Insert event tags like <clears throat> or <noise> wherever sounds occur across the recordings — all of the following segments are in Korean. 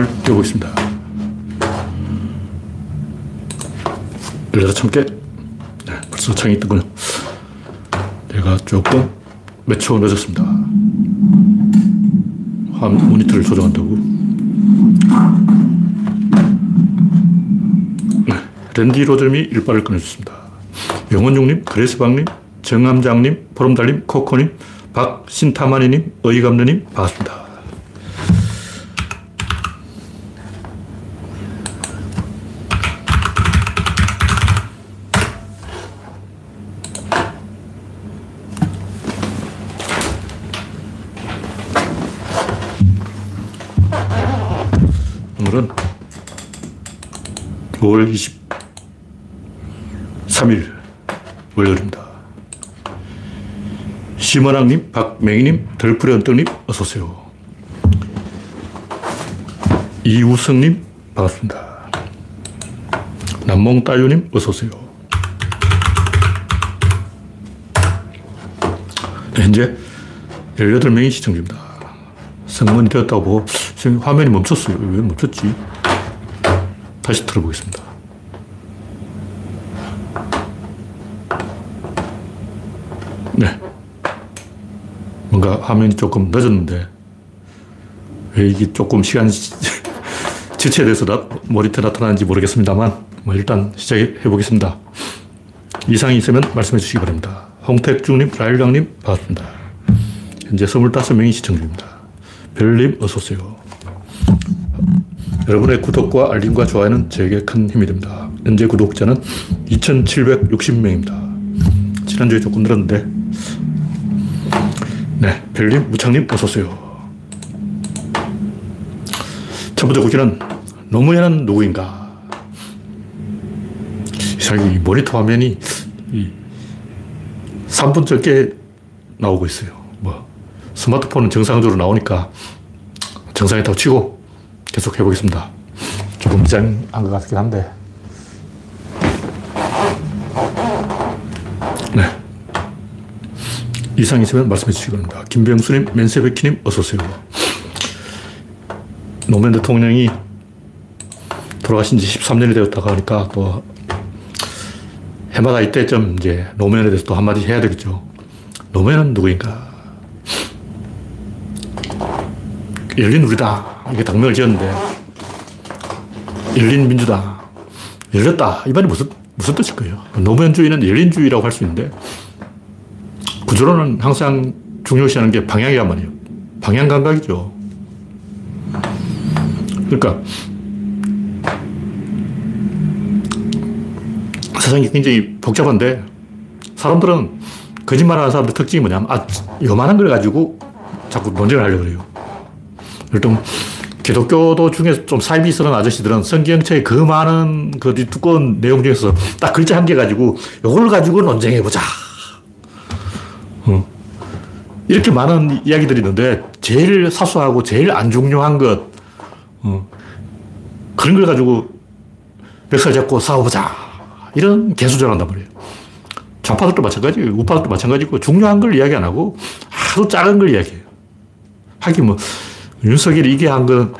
창을 띄워보겠습니다. 열여덟 참깨. 네, 벌써 창이 뜨군요. 제가 조금 몇 초 늦었습니다. 화면 모니터를 조정한다고. 네, 랜디 로점이 일발을 끊어줬습니다. 영원중님, 그레스방님, 정암장님, 보름달님, 코코님, 박신타마니님, 의감느님, 반갑습니다. 5월 23일 월요일입니다. 심원학님, 박맹희님, 덜프레 언떡님, 어서오세요. 이우성님, 반갑습니다. 남몽따유님, 어서오세요. 네, 현재 18명이 시청 중입니다. 성문이 되었다고 화면이 멈췄어요. 왜 멈췄지? 다시 틀어보겠습니다. 네. 뭔가 화면이 조금 늦었는데 왜 이게 조금 시간이 <laughs> 지체돼서 나, 모니터 나타나는지 모르겠습니다만 뭐 일단 시작해 보겠습니다. 이상이 있으면 말씀해 주시기 바랍니다. 홍택중님, 라일강님 반갑습니다. 현재 25명이 시청 중입니다. 별님 어서오세요. 여러분의 구독과 알림과 좋아요는 제게 큰 힘이 됩니다. 현재 구독자는 2,760명입니다. 지난주에 조금 늘었는데 네, 별님, 무창님 어서오세요. 첫 번째 고기는 노무현은 누구인가? 이상하게 모니터 화면이 3분 적게 나오고 있어요. 뭐 스마트폰은 정상적으로 나오니까 정상이라고 치고 계속 해보겠습니다. 조금 이상한 것 같긴 한데. 네. 이상 있으면 말씀해 주시기 바랍니다. 김병수님, 맨세베키님, 어서오세요. 노무현 대통령이 돌아가신 지 13년이 되었다고 하니까 또 해마다 이때쯤 이제 노무현에 대해서 또 한마디 해야 되겠죠. 노무현은 누구인가? 열린 우리다. 이게 당명을 지었는데, 열린 민주당. 열렸다. 이 말이 무슨, 무슨 뜻일까요? 노무현주의는 열린주의라고 할 수 있는데, 구조론은 항상 중요시하는 게 방향이란 말이에요. 방향 감각이죠. 그러니까, 세상이 굉장히 복잡한데, 사람들은 거짓말 하는 사람들 특징이 뭐냐면, 아, 요만한 걸 가지고 자꾸 논쟁을 하려고 그래요. 일단, 기독교도 중에 좀 사이비 쓰는 아저씨들은 성경책에 그 많은 그 두꺼운 내용 중에서 딱 글자 한 개 가지고 이걸 가지고 논쟁해보자. 어. 이렇게 많은 이야기들이 있는데 제일 사소하고 제일 안 중요한 것, 어. 그런 걸 가지고 멱살 잡고 싸워보자. 이런 개수절 한단 말이에요. 좌파들도 마찬가지예요. 우파들도 마찬가지고 중요한 걸 이야기 안 하고 아주 작은 걸 이야기해요. 하긴 뭐 윤석열이 이게 한 건,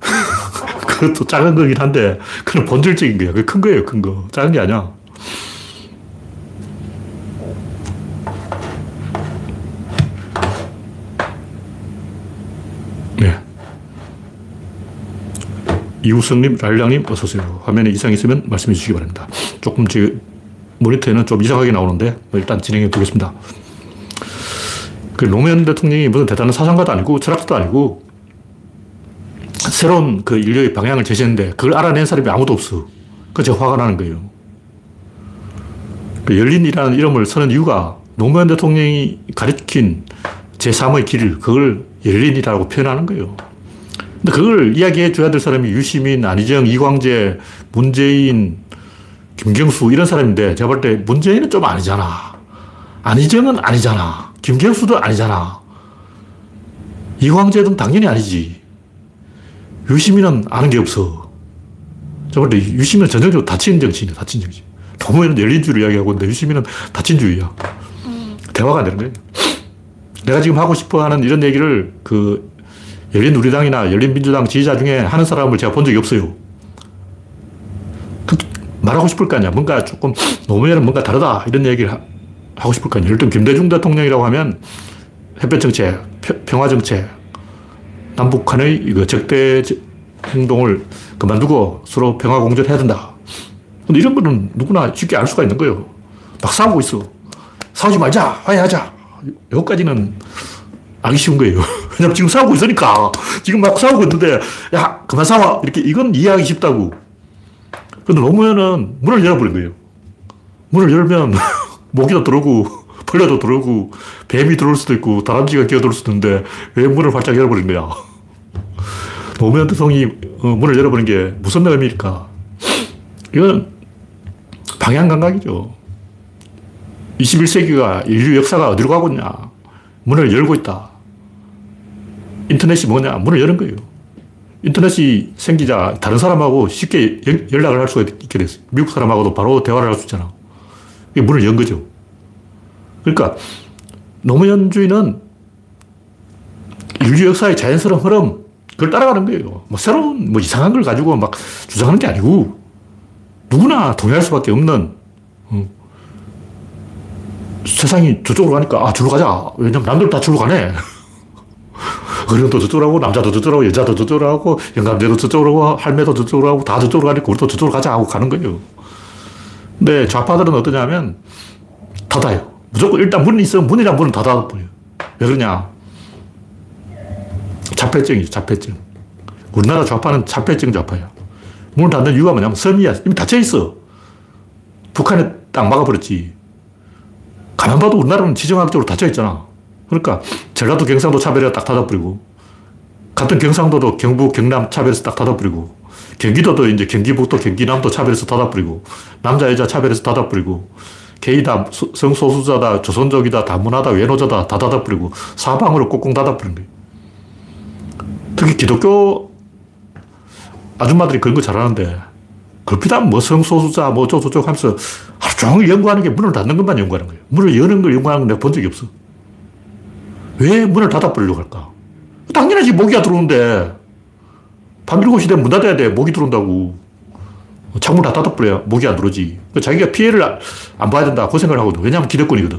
<laughs> 그것도 작은 거긴 한데, 그건 본질적인 거야. 그게 큰 거예요, 큰 거. 작은 게 아니야. 이우성님, 랄량님, 어서오세요. 화면에 이상 있으면 말씀해 주시기 바랍니다. 조금 제 모니터에는 좀 이상하게 나오는데, 뭐 일단 진행해 보겠습니다. 그 노무현 대통령이 무슨 대단한 사상가도 아니고 철학도 아니고 새로운 그 인류의 방향을 제시했는데 그걸 알아낸 사람이 아무도 없어. 그 제가 화가 나는 거예요. 그 열린이라는 이름을 쓰는 이유가 노무현 대통령이 가르친 제3의 길, 그걸 열린이라고 표현하는 거예요. 근데 그걸 이야기해 줘야 될 사람이 유시민, 안희정, 이광재, 문재인, 김경수 이런 사람인데 제가 볼 때 문재인은 좀 아니잖아. 안희정은 아니잖아. 김경수도 아니잖아. 이광재는 당연히 아니지. 유시민은 아는 게 없어. 제가 볼 때 유시민은 전형적으로 닫힌 정치인이야, 닫힌 정치. 노무현은 열린주의를 이야기하고 있는데 유시민은 닫힌주의야. 대화가 안 되는 거예요. 내가 지금 하고 싶어 하는 이런 얘기를 그 열린 우리당이나 열린 민주당 지지자 중에 하는 사람을 제가 본 적이 없어요. 그 말하고 싶을 거 아니야. 뭔가 조금 노무현은 뭔가 다르다. 이런 얘기를 하, 고 싶을 거 아니야. 예를 들면 김대중 대통령이라고 하면 햇볕 정책, 평화 정책, 남북한의 이거 적대 행동을 그만두고 서로 평화 공존해야 된다. 근데 이런 거는 누구나 쉽게 알 수가 있는 거예요. 막 싸우고 있어. 싸우지 말자. 화해하자. 여기까지는 알기 쉬운 거예요. <laughs> 왜냐면 지금 싸우고 있으니까. 지금 막 싸우고 있는데, 야, 그만 싸워. 이렇게, 이건 이해하기 쉽다고. 근데 노무현은 문을 열어버린 거예요. 문을 열면 <laughs> 모기도 들어오고, 벌레도 들어오고, 뱀이 들어올 수도 있고, 다람쥐가 끼어들을 수도 있는데, 왜 문을 활짝 열어버린 거야? 노무현 대통령이 어, 문을 열어버린 게 무슨 의미일까? 이건 방향 감각이죠. 21세기가 인류 역사가 어디로 가고 있냐? 문을 열고 있다. 인터넷이 뭐냐? 문을 여는 거예요. 인터넷이 생기자 다른 사람하고 쉽게 연락을 할 수가 있게 됐어요. 미국 사람하고도 바로 대화를 할 수 있잖아. 이게 문을 연 거죠. 그러니까 노무현주의는 인류 역사의 자연스러운 흐름, 그걸 따라가는 거예요. 뭐 새로운 뭐 이상한 걸 가지고 막 주장하는 게 아니고 누구나 동의할 수밖에 없는 음. 세상이 저쪽으로 가니까 아, 저로 가자. 왜냐면 남들 다 저로 가네. 어른도 저쪽으로 하고, 남자도 저쪽으로 하고, 여자도 저쪽으로 하고, 영감대도 저쪽으로 하고, 할매도 저쪽으로 하고, 다 저쪽으로 가니까 우리도 저쪽으로 가자 하고 가는 거예요. 근데 좌파들은 어떠냐면 닫아요. 무조건 일단 문이 있으면 문이랑 문은 다 닫아버려요. 왜 그러냐. 자폐증이죠, 자폐증. 우리나라 좌파는 자폐증 좌파야. 문을 닫는 이유가 뭐냐면 섬이야. 이미 닫혀 있어. 북한에 딱 막아버렸지. 가만 봐도 우리나라는 지정학적으로 닫혀 있잖아. 그러니까 전라도 경상도 차별에 딱 닫아버리고 같은 경상도도 경북 경남 차별해서 딱 닫아버리고 경기도도 이제 경기북도 경기남도 차별해서 닫아버리고 남자 여자 차별해서 닫아버리고 게이다 성소수자다 조선족이다 다문화다 외노자다 다 닫아버리고 사방으로 꽁꽁 닫아버린 거예요. 특히 기독교 아줌마들이 그런 거 잘하는데 급히다 뭐 성소수자 뭐 어쩌고저쩌고 하면서 하루 종일 연구하는 게 문을 닫는 것만 연구하는 거예요. 문을 여는 걸 연구하는 걸 내가 본 적이 없어. 왜 문을 닫아버리려고 할까? 당연하지, 모기가 들어오는데. 밤 7시 되면 문 닫아야 돼. 모기 들어온다고. 창문 다 닫아버려야 모기 안 들어오지. 자기가 피해를 안 봐야 된다. 그 생각을 하거든. 왜냐하면 기득권이거든.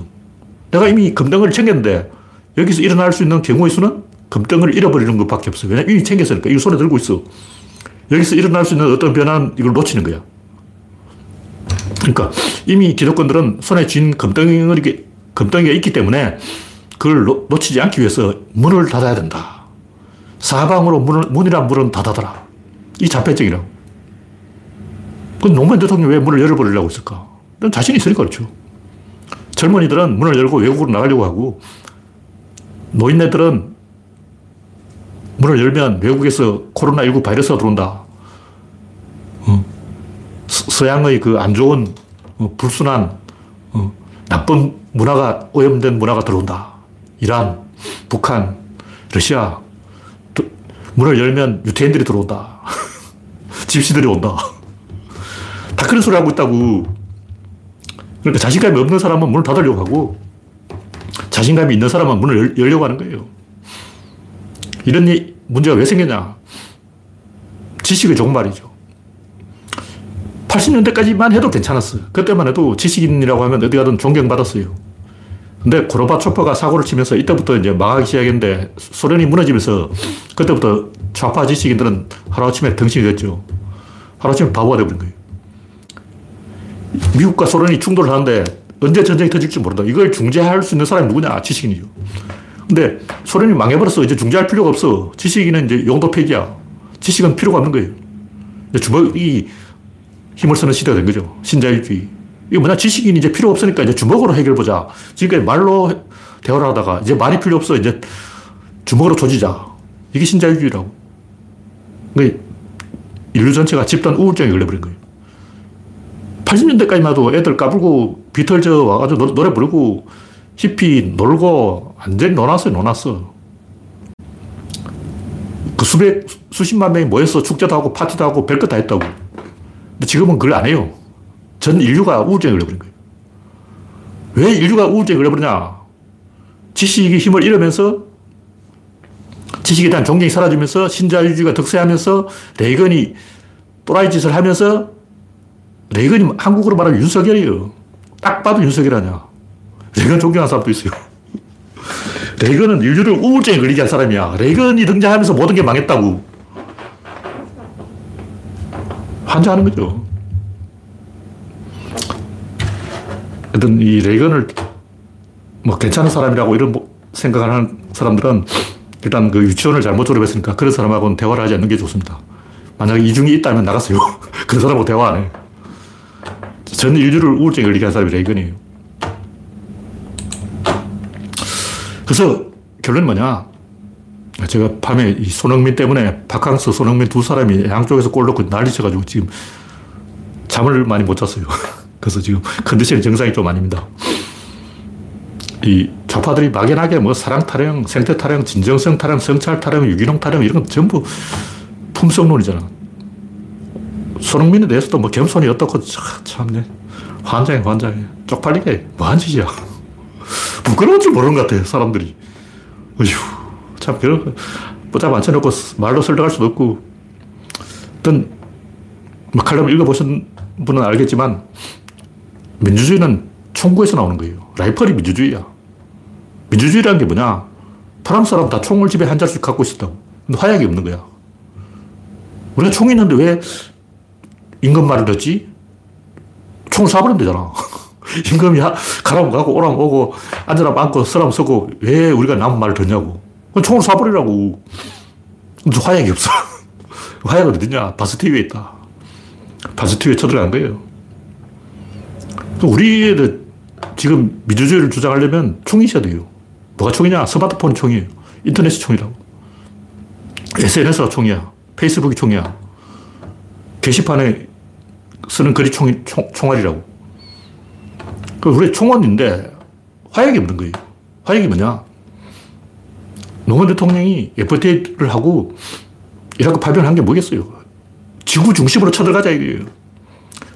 내가 이미 금덩어리를 챙겼는데 여기서 일어날 수 있는 경우의 수는 금덩어리를 잃어버리는 것밖에 없어. 왜냐면 이미 챙겼으니까. 이걸 손에 들고 있어. 여기서 일어날 수 있는 어떤 변화는 이걸 놓치는 거야. 그러니까 이미 기득권들은 손에 쥔 금덩어리, 금덩이가 있기 때문에 그걸 놓, 치지 않기 위해서 문을 닫아야 된다. 사방으로 문을, 문이란 문은 닫아더라. 이 자폐증이라고. 그 노무현 대통령이 왜 문을 열어버리려고 했을까? 자신이 있으니까 그렇죠. 젊은이들은 문을 열고 외국으로 나가려고 하고, 노인네들은 문을 열면 외국에서 코로나19 바이러스가 들어온다. 어. 서양의 그 안 좋은, 어, 불순한, 어, 나쁜 문화가, 오염된 문화가 들어온다. 이란, 북한, 러시아, 문을 열면 유태인들이 들어온다. <laughs> 집시들이 온다. <laughs> 다 그런 소리 하고 있다고. 그러니까 자신감이 없는 사람은 문을 닫으려고 하고, 자신감이 있는 사람은 문을 열, 려고 하는 거예요. 이런 문제가 왜 생겼냐? 지식의 종말이죠. 80년대까지만 해도 괜찮았어요. 그때만 해도 지식인이라고 하면 어디 가든 존경받았어요. 근데 고르바초프가 사고를 치면서 이때부터 이제 망하기 시작했는데 소련이 무너지면서 그때부터 좌파 지식인들은 하루아침에 덩신이 됐죠. 하루아침에 바보가 되어버린 거예요. 미국과 소련이 충돌을 하는데 언제 전쟁이 터질지 모른다. 이걸 중재할 수 있는 사람이 누구냐? 지식인이죠. 근데 소련이 망해버렸어. 이제 중재할 필요가 없어. 지식인은 이제 용도 폐기야. 지식은 필요가 없는 거예요. 주먹이 힘을 쓰는 시대가 된 거죠. 신자유주의. 이게 뭐냐, 지식인이 이제 필요 없으니까 이제 주먹으로 해결 보자. 지금까지 말로 대화를 하다가 이제 말이 필요 없어. 이제 주먹으로 조지자. 이게 신자유주의라고. 인류 전체가 집단 우울증에 걸려버린 거예요. 80년대까지만 해도 애들 까불고 비틀즈 와가지고 노래 부르고 히피 놀고 완전히 놀았어요, 놀았어. 그 수백, 수십만 명이 모여서 축제도 하고 파티도 하고 별것 다 했다고. 근데 지금은 그걸 안 해요. 전 인류가 우울증에 걸려버린 거예요. 왜 인류가 우울증에 걸려버리냐? 지식이 힘을 잃으면서 지식에 대한 존경이 사라지면서 신자유주의가 득세하면서 레이건이 또라이 짓을 하면서 레이건이 한국으로 말하면 윤석열이에요. 딱 봐도 윤석열 아니야. 레이건 존경하는 사람도 있어요. <laughs> 레이건은 인류를 우울증에 걸리게 한 사람이야. 레이건이 등장하면서 모든 게 망했다고. 환장하는 거죠. 하여튼 이 레이건을 뭐 괜찮은 사람이라고 이런 생각하는 사람들은 일단 그 유치원을 잘못 졸업했으니까 그런 사람하고는 대화를 하지 않는 게 좋습니다. 만약에 이중이 있다면 나갔어요. <laughs> 그런 사람하고 대화 안 해. 전 인류를 우울증에 걸리게 한 사람이 레이건이에요. 그래서 결론이 뭐냐. 제가 밤에 이 손흥민 때문에 박항서, 손흥민 두 사람이 양쪽에서 골 넣고 난리 쳐가지고 지금 잠을 많이 못 잤어요. <laughs> 그래서 지금 컨디션이 정상이 좀 아닙니다. 이 좌파들이 막연하게 뭐 사랑 타령, 생태 타령, 진정성 타령, 성찰 타령, 유기농 타령 이런 건 전부 품성론이잖아. 손흥민에 대해서도 뭐 겸손이 어떻고 참네. 환장해, 환장해. 쪽팔리게 뭐한 짓이야. 부끄러운 줄 모르는 것 같아, 사람들이. 어휴. 참, 그런, 뽀짝 앉혀놓고 말로 설득할 수도 없고. 어떤, 뭐, 칼럼 읽어보신 분은 알겠지만, 민주주의는 총구에서 나오는 거예요. 라이펄이 민주주의야. 민주주의라는 게 뭐냐? 프랑스 사람 다 총을 집에 한 자씩 갖고 있었다고. 근데 화약이 없는 거야. 우리가 총이 있는데 왜 임금말을 듣지? 총을 쏴버리면 되잖아. <laughs> 임금이 가라면 가고 오라면 오고 앉으라면 앉고 서라면 서고 왜 우리가 남은 말을 듣냐고. 총을 쏴버리라고. 근데 화약이 없어. <laughs> 화약은 어디냐? 바스티유에 있다. 바스티유에 쳐들어간 거예요. 우리는 지금 민주주의를 주장하려면 총이 있어야 돼요. 뭐가 총이냐? 스마트폰이 총이에요. 인터넷이 총이라고. SNS가 총이야. 페이스북이 총이야. 게시판에 쓰는 글이 총, 총, 총알이라고. 그 우리 총원인데 화약이 없는 거예요. 화약이 뭐냐? 노무현 대통령이 FTA를 하고 이라크 파병을 한 게 뭐겠어요? 지구 중심으로 쳐들어가자 이거예요.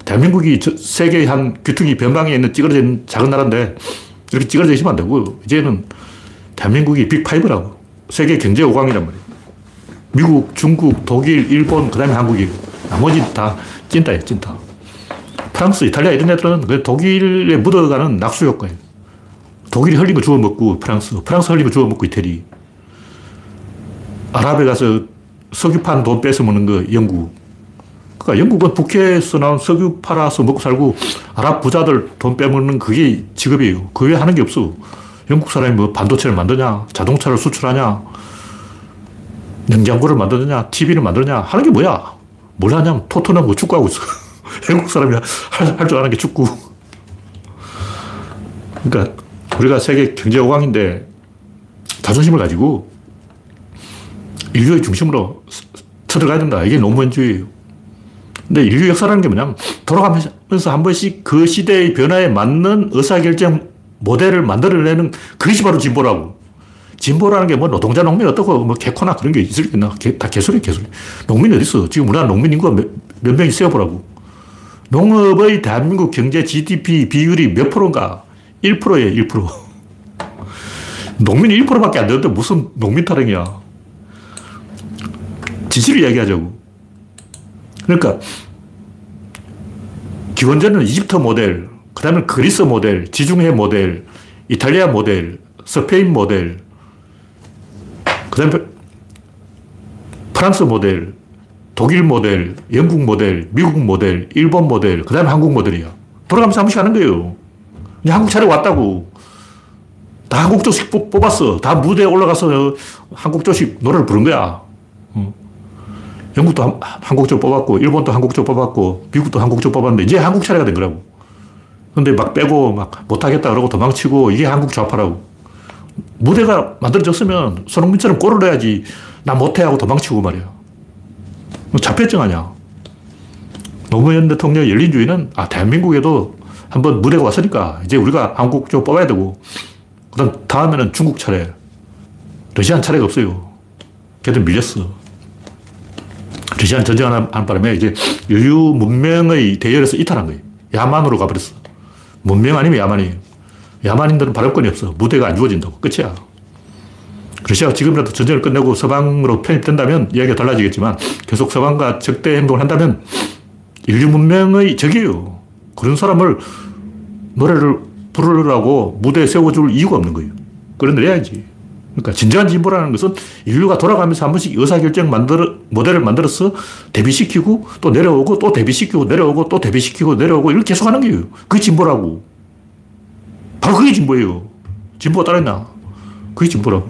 대한민국이 세계의 한 귀퉁이 변방에 있는 찌그러진 작은 나라인데 이렇게 찌그러져 있으면 안 되고 이제는 대한민국이 빅파이브라고. 세계 경제 5강이란 말이에요. 미국, 중국, 독일, 일본, 그 다음에 한국이고 나머지 다 찐따예요, 찐따. 프랑스, 이탈리아 이런 애들은 독일에 묻어가는 낙수 효과예요. 독일이 흘린 거 주워 먹고 프랑스, 프랑스 흘린 거 주워 먹고 이태리. 아랍에 가서 석유판 돈 뺏어 먹는 거 영국. 그러니까 영국은 북해에서 나온 석유 팔아서 먹고 살고 아랍 부자들 돈 빼먹는 그게 직업이에요. 그 외에 하는 게 없어. 영국 사람이 뭐 반도체를 만드냐, 자동차를 수출하냐, 냉장고를 만드냐, TV를 만드냐, 하는 게 뭐야? 뭘 하냐면 토트넘 축구하고 있어. <laughs> 영국 사람이 할 줄 아는 게 축구. 그러니까 우리가 세계 경제 5강인데 자존심을 가지고 인류의 중심으로 쳐들어가야 된다. 이게 노무현주의예요. 근데 인류 역사라는 게 뭐냐면 돌아가면서 한 번씩 그 시대의 변화에 맞는 의사결정 모델을 만들어내는 그것이 바로 진보라고. 진보라는 게 뭐 노동자 농민 어떻고 뭐 개코나 그런 게 있을 겠나. 다 개소리 개소리. 농민이 어디 있어. 지금 우리나라 농민 인구가 몇, 몇 명이 세어보라고. 농업의 대한민국 경제 GDP 비율이 몇 프로인가? 1%예요, 1%. <laughs> 농민이 1%밖에 안 되는데 무슨 농민 타령이야. 진실을 이야기하자고. 그러니까 기원전은 이집트 모델, 그 다음에 그리스 모델, 지중해 모델, 이탈리아 모델, 스페인 모델, 그 다음에 프랑스 모델, 독일 모델, 영국 모델, 미국 모델, 일본 모델, 그 다음에 한국 모델이야. 돌아가면서 한 번씩 하는 거예요. 이제 한국 차례 왔다고. 다 한국 조식 뽑았어. 다 무대에 올라가서 한국 조식 노래를 부른 거야. 영국도 한국적 뽑았고, 일본도 한국적 뽑았고, 미국도 한국적 뽑았는데, 이제 한국 차례가 된 거라고. 근데 막 빼고, 막 못하겠다 그러고 도망치고, 이게 한국 좌파라고. 무대가 만들어졌으면 손흥민처럼 골을 넣어야지, 나 못해 하고 도망치고 말이야. 자폐증 아니야. 노무현 대통령 열린주의는, 아, 대한민국에도 한번 무대가 왔으니까, 이제 우리가 한국 쪽 뽑아야 되고, 그 다음 다음에는 중국 차례. 러시아 차례가 없어요. 걔들 밀렸어. 러시아는 전쟁하는 바람에 이제 인류 문명의 대열에서 이탈한 거예요. 야만으로 가버렸어. 문명 아니면 야만이에요. 야만인들은 발언권이 없어. 무대가 안 주어진다고. 끝이야. 러시아가 지금이라도 전쟁을 끝내고 서방으로 편입된다면 이야기가 달라지겠지만 계속 서방과 적대 행동을 한다면 인류 문명의 적이에요. 그런 사람을 노래를 부르라고 무대에 세워줄 이유가 없는 거예요. 끌어내려야지. 그러니까 진정한 진보라는 것은 인류가 돌아가면서 한 번씩 의사결정 만들어, 모델을 만들어서 대비시키고 또 내려오고 또 대비시키고 내려오고 또 대비시키고 내려오고 이렇게 계속 하는 거예요. 그게 진보라고. 바로 그게 진보예요. 진보가 따라했나? 그게 진보라고.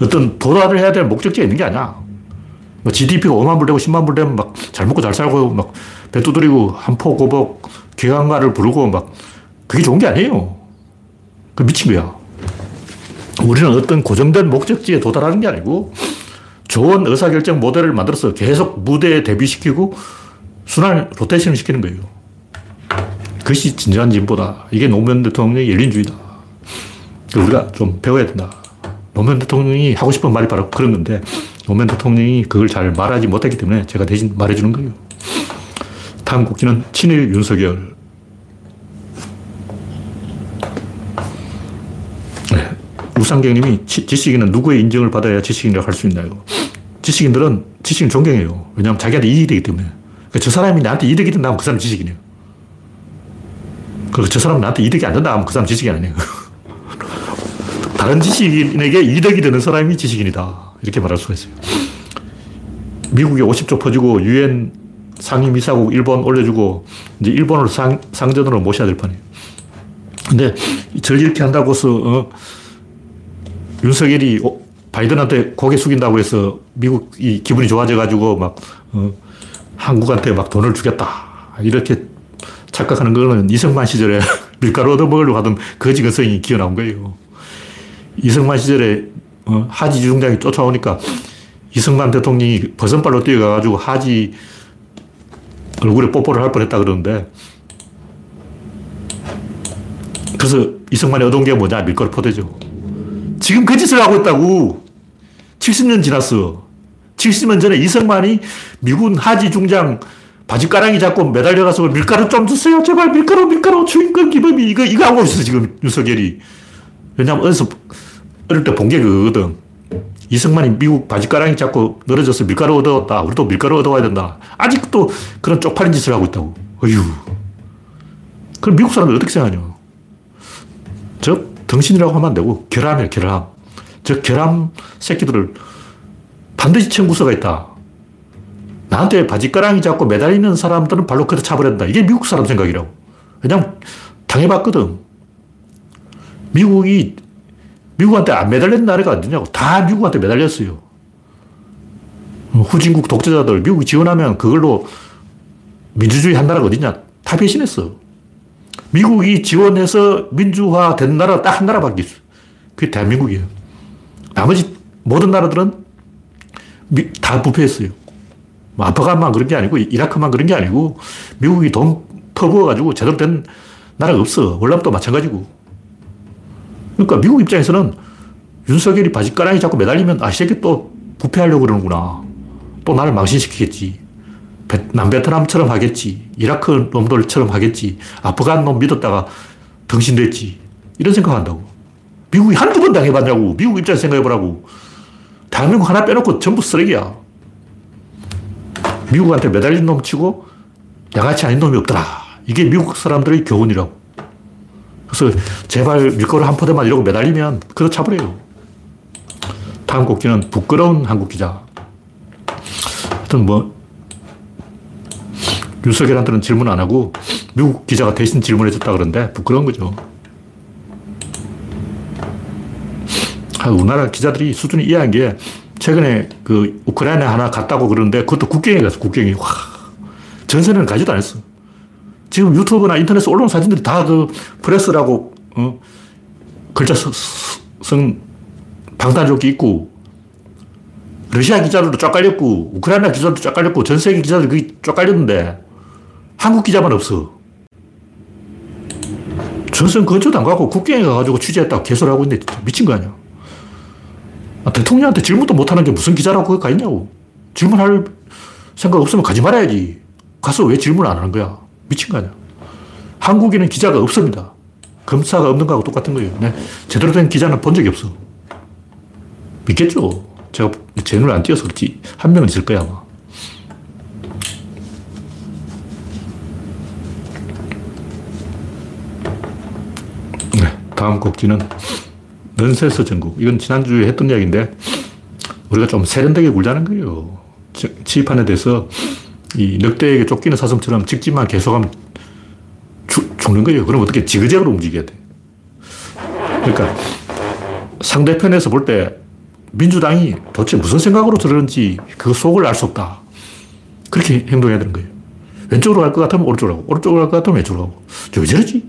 어떤 도달을 해야 될 목적지가 있는 게 아니야. 뭐 GDP가 5만 불 되고 10만 불 되면 막 잘 먹고 잘 살고 막 배 두드리고 한포 고복 개강가를 부르고 막 그게 좋은 게 아니에요. 그 미친 거야. 우리는 어떤 고정된 목적지에 도달하는 게 아니고 좋은 의사결정 모델을 만들어서 계속 무대에 대비시키고 순환 로테이션을 시키는 거예요. 그것이 진정한 진보다. 이게 노무현 대통령의 열린주의다. 우리가 좀 배워야 된다. 노무현 대통령이 하고 싶은 말이 바로 그런 건데 노무현 대통령이 그걸 잘 말하지 못했기 때문에 제가 대신 말해주는 거예요. 다음 국기는 친일 윤석열. 네. 우상경님이 지식인은 누구의 인정을 받아야 지식인이라고 할 수 있나요? 지식인들은 지식인 존경해요. 왜냐하면 자기한테 이익이 되기 때문에. 그러니까 저 사람이 나한테 이득이 된다 하면 그 사람 지식인이에요. 그리고 저 사람 나한테 이득이 안 된다 하면 그 사람 지식인 아니에요. <laughs> 다른 지식인에게 이득이 되는 사람이 지식인이다. 이렇게 말할 수가 있어요. 미국에 50조 퍼주고 유엔 상임이사국 일본 올려주고 이제 일본을 상, 상전으로 모셔야 될 판이에요. 근데 절 이렇게 한다고 해서 어, 윤석열이 바이든한테 고개 숙인다고 해서 미국이 기분이 좋아져가지고 막 어, 한국한테 막 돈을 주겠다 이렇게 착각하는 거는 이승만 시절에 <laughs> 밀가루 얻어먹으려고 하던 거지 근성이 기어 나온 거예요. 이승만 시절에 어, 하지 중장이 쫓아오니까 이승만 대통령이 버선발로 뛰어가가지고 하지 얼굴에 뽀뽀를 할 뻔했다 그러는데 그래서 이승만이 얻은 게 뭐냐 밀가루 포대죠. 지금 그 짓을 하고 있다고 70년 지났어. 70년 전에 이승만이 미군 하지 중장 바지가랑이 잡고 매달려가서 밀가루 좀 주세요. 제발 밀가루, 밀가루, 주인권 기범이 이거, 이거 하고 있어, 지금 윤석열이. 왜냐면 어디서 어릴 때 본 게 그거거든. 이승만이 미국 바지가랑이 잡고 늘어져서 밀가루 얻어왔다. 우리도 밀가루 얻어와야 된다. 아직도 그런 쪽팔린 짓을 하고 있다고. 어휴. 그럼 미국 사람들 어떻게 생각하냐. 저 등신이라고 하면 안 되고 결함이야, 결함. 저 결함 새끼들을 반드시 청구서가 있다. 나한테 바지가랑이 잡고 매달리는 사람들은 발로 그래 차버린다. 이게 미국 사람 생각이라고. 그냥 당해봤거든. 미국이 미국한테 안 매달린 나라가 어디냐고. 다 미국한테 매달렸어요. 후진국 독재자들 미국이 지원하면 그걸로 민주주의 한 나라가 어디냐. 다 배신했어. 미국이 지원해서 민주화 된 나라 딱 한 나라밖에 있어. 그게 대한민국이에요. 나머지 모든 나라들은 미, 다 부패했어요. 뭐 아프간만 그런 게 아니고 이라크만 그런 게 아니고 미국이 돈 퍼부어가지고 제대로 된 나라가 없어. 월남도 마찬가지고. 그러니까 미국 입장에서는 윤석열이 바지가랑이 잡고 매달리면 아, 새끼 또 부패하려고 그러는구나. 또 나를 망신시키겠지. 남베트남처럼 하겠지. 이라크 놈들처럼 하겠지. 아프간 놈 믿었다가 등신됐지. 이런 생각한다고. 미국이 한두 번 당해봤냐고. 미국 입장에서 생각해보라고. 대한민국 하나 빼놓고 전부 쓰레기야. 미국한테 매달린 놈 치고 양아치 아닌 놈이 없더라. 이게 미국 사람들의 교훈이라고. 그래서 제발 밀가루 한 포대만 이러고 매달리면 그거 차버려요. 다음 곡기는 부끄러운 한국 기자. 하여튼 뭐, 윤석열한테는 질문 안 하고 미국 기자가 대신 질문해 줬다 그러는데 부끄러운 거죠. 아, 우리나라 기자들이 수준이 이해한 게 최근에 그 우크라이나 하나 갔다고 그러는데 그것도 국경에 가서 국경이 와 전세는 가지도 않았어. 지금 유튜브나 인터넷에 올라온 사진들이 다 그 프레스라고 어? 글자 성 방탄조끼 있고 러시아 기자들도 쫙 깔렸고 우크라이나 기자들도 쫙 깔렸고 전 세계 기자들 그게 쫙 깔렸는데 한국 기자만 없어. 전선 근처도 안 가고 국경에 가가지고 취재했다고 개소리하고 있는데 미친 거 아니야. 아, 대통령한테 질문도 못하는 게 무슨 기자라고 거기 가 있냐고. 질문할 생각 없으면 가지 말아야지. 가서 왜 질문 안 하는 거야? 미친 거 아니야. 한국에는 기자가 없습니다. 검사가 없는 거하고 똑같은 거예요. 네. 제대로 된 기자는 본 적이 없어. 믿겠죠. 제가 제 눈을 안 띄어서 그렇지. 한 명은 있을 거야, 아마. 네, 다음 곡지는 넌센스 전국. 이건 지난주에 했던 이야기인데, 우리가 좀 세련되게 굴자는 거예요. 치입하는 데서 이 늑대에게 쫓기는 사슴처럼 직진만 계속하면 죽, 죽는 거예요. 그럼 어떻게 지그재그로 움직여야 돼. 그러니까 상대편에서 볼 때 민주당이 도대체 무슨 생각으로 저러는지 그 속을 알 수 없다. 그렇게 행동해야 되는 거예요. 왼쪽으로 갈 것 같으면 오른쪽으로 가고, 오른쪽으로 갈 것 같으면 왼쪽으로 가고. 저 왜 저러지?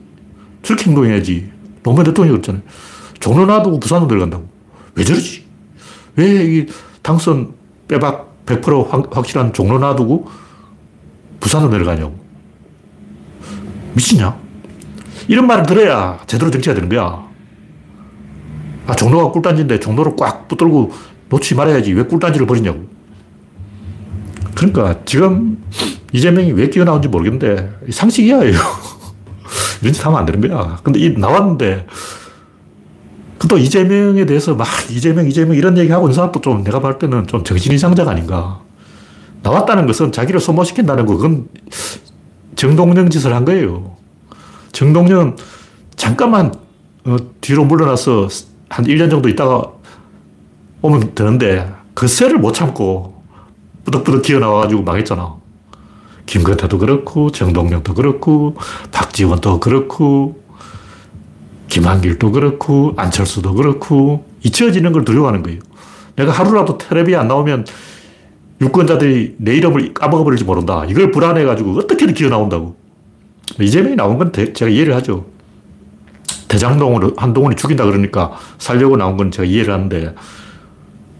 저렇게 행동해야지. 노무현 대통령이 그랬잖아요. 종로 놔두고 부산으로 내려간다고. 왜 저러지? 왜 이 당선 빼박 100% 확, 확실한 종로 놔두고 부산으로 내려가냐고. 미치냐? 이런 말을 들어야 제대로 정치가 되는 거야. 아, 종로가 꿀단지인데 종로를 꽉 붙들고 놓지 말아야지. 왜 꿀단지를 버리냐고. 그러니까 지금 이재명이 왜 뛰어나온지 모르겠는데 상식이야, 이거. 이런 짓 하면 안 되는 거야. 근데 이 나왔는데 또 이재명에 대해서 막 이재명, 이재명 이런 얘기하고 있는 사람도 좀 내가 볼 때는 좀 정신이상자가 아닌가. 나왔다는 것은 자기를 소모시킨다는 거, 그건 정동영 짓을 한 거예요. 정동영 잠깐만 어, 뒤로 물러나서 한 1년 정도 있다가 오면 되는데 그 쇠를 못 참고 뿌덕뿌덕 기어 나와가지고 망했잖아. 김건태도 그렇고 정동영도 그렇고 박지원도 그렇고 김한길도 그렇고 안철수도 그렇고 잊혀지는 걸 두려워하는 거예요. 내가 하루라도 텔레비에 안 나오면 유권자들이 내 이름을 까먹어버릴지 모른다. 이걸 불안해가지고 어떻게든 기어 나온다고. 이재명이 나온 건 제가 이해를 하죠. 대장동을 한동훈이 죽인다 그러니까 살려고 나온 건 제가 이해를 하는데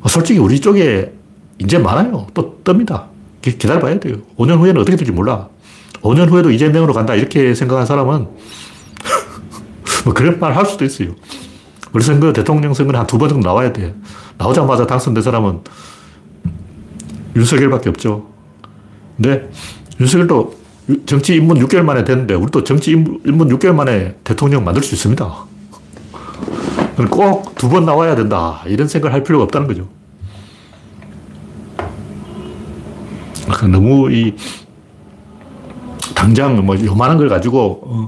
어, 솔직히 우리 쪽에 이제 많아요. 또 뜹니다. 기다려봐야 돼요. 5년 후에는 어떻게 될지 몰라. 5년 후에도 이재명으로 간다 이렇게 생각한 사람은 <laughs> 뭐 그런 말 할 수도 있어요. 우리 선거 대통령 선거는 한 두 번 정도 나와야 돼. 나오자마자 당선된 사람은 윤석열밖에 없죠. 근데 윤석열도 정치 입문 6개월 만에 됐는데 우리도 정치 입문 6개월 만에 대통령 만들 수 있습니다. 꼭 두 번 나와야 된다. 이런 생각을 할 필요가 없다는 거죠. 너무 이 당장 뭐 요만한 걸 가지고 어,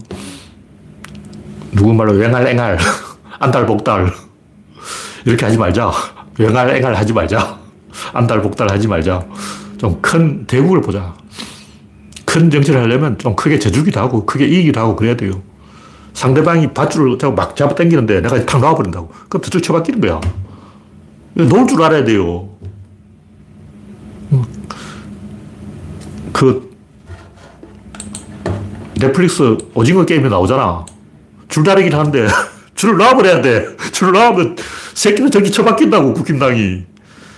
누구 말로 맹할 앵할 <laughs> 안달 복달 이렇게 하지 말자. 앵할 하지 말자. 안달 복달 하지 말자. 좀 큰 대국을 보자. 큰 정치를 하려면 좀 크게 져주기도 하고 크게 이기기도 하고 그래야 돼요. 상대방이 밧줄을 막 잡아 당기는데 내가 탁 놔버린다고. 그럼 저쪽 쳐박히는 거야. 놓을 줄 알아야 돼요. 그 넷플릭스 오징어 게임에 나오잖아. 줄다리기를 하는데 <laughs> 줄을 놔버려야 돼. 줄을 놔면 새끼는 저기 쳐박힌다고 국힘당이.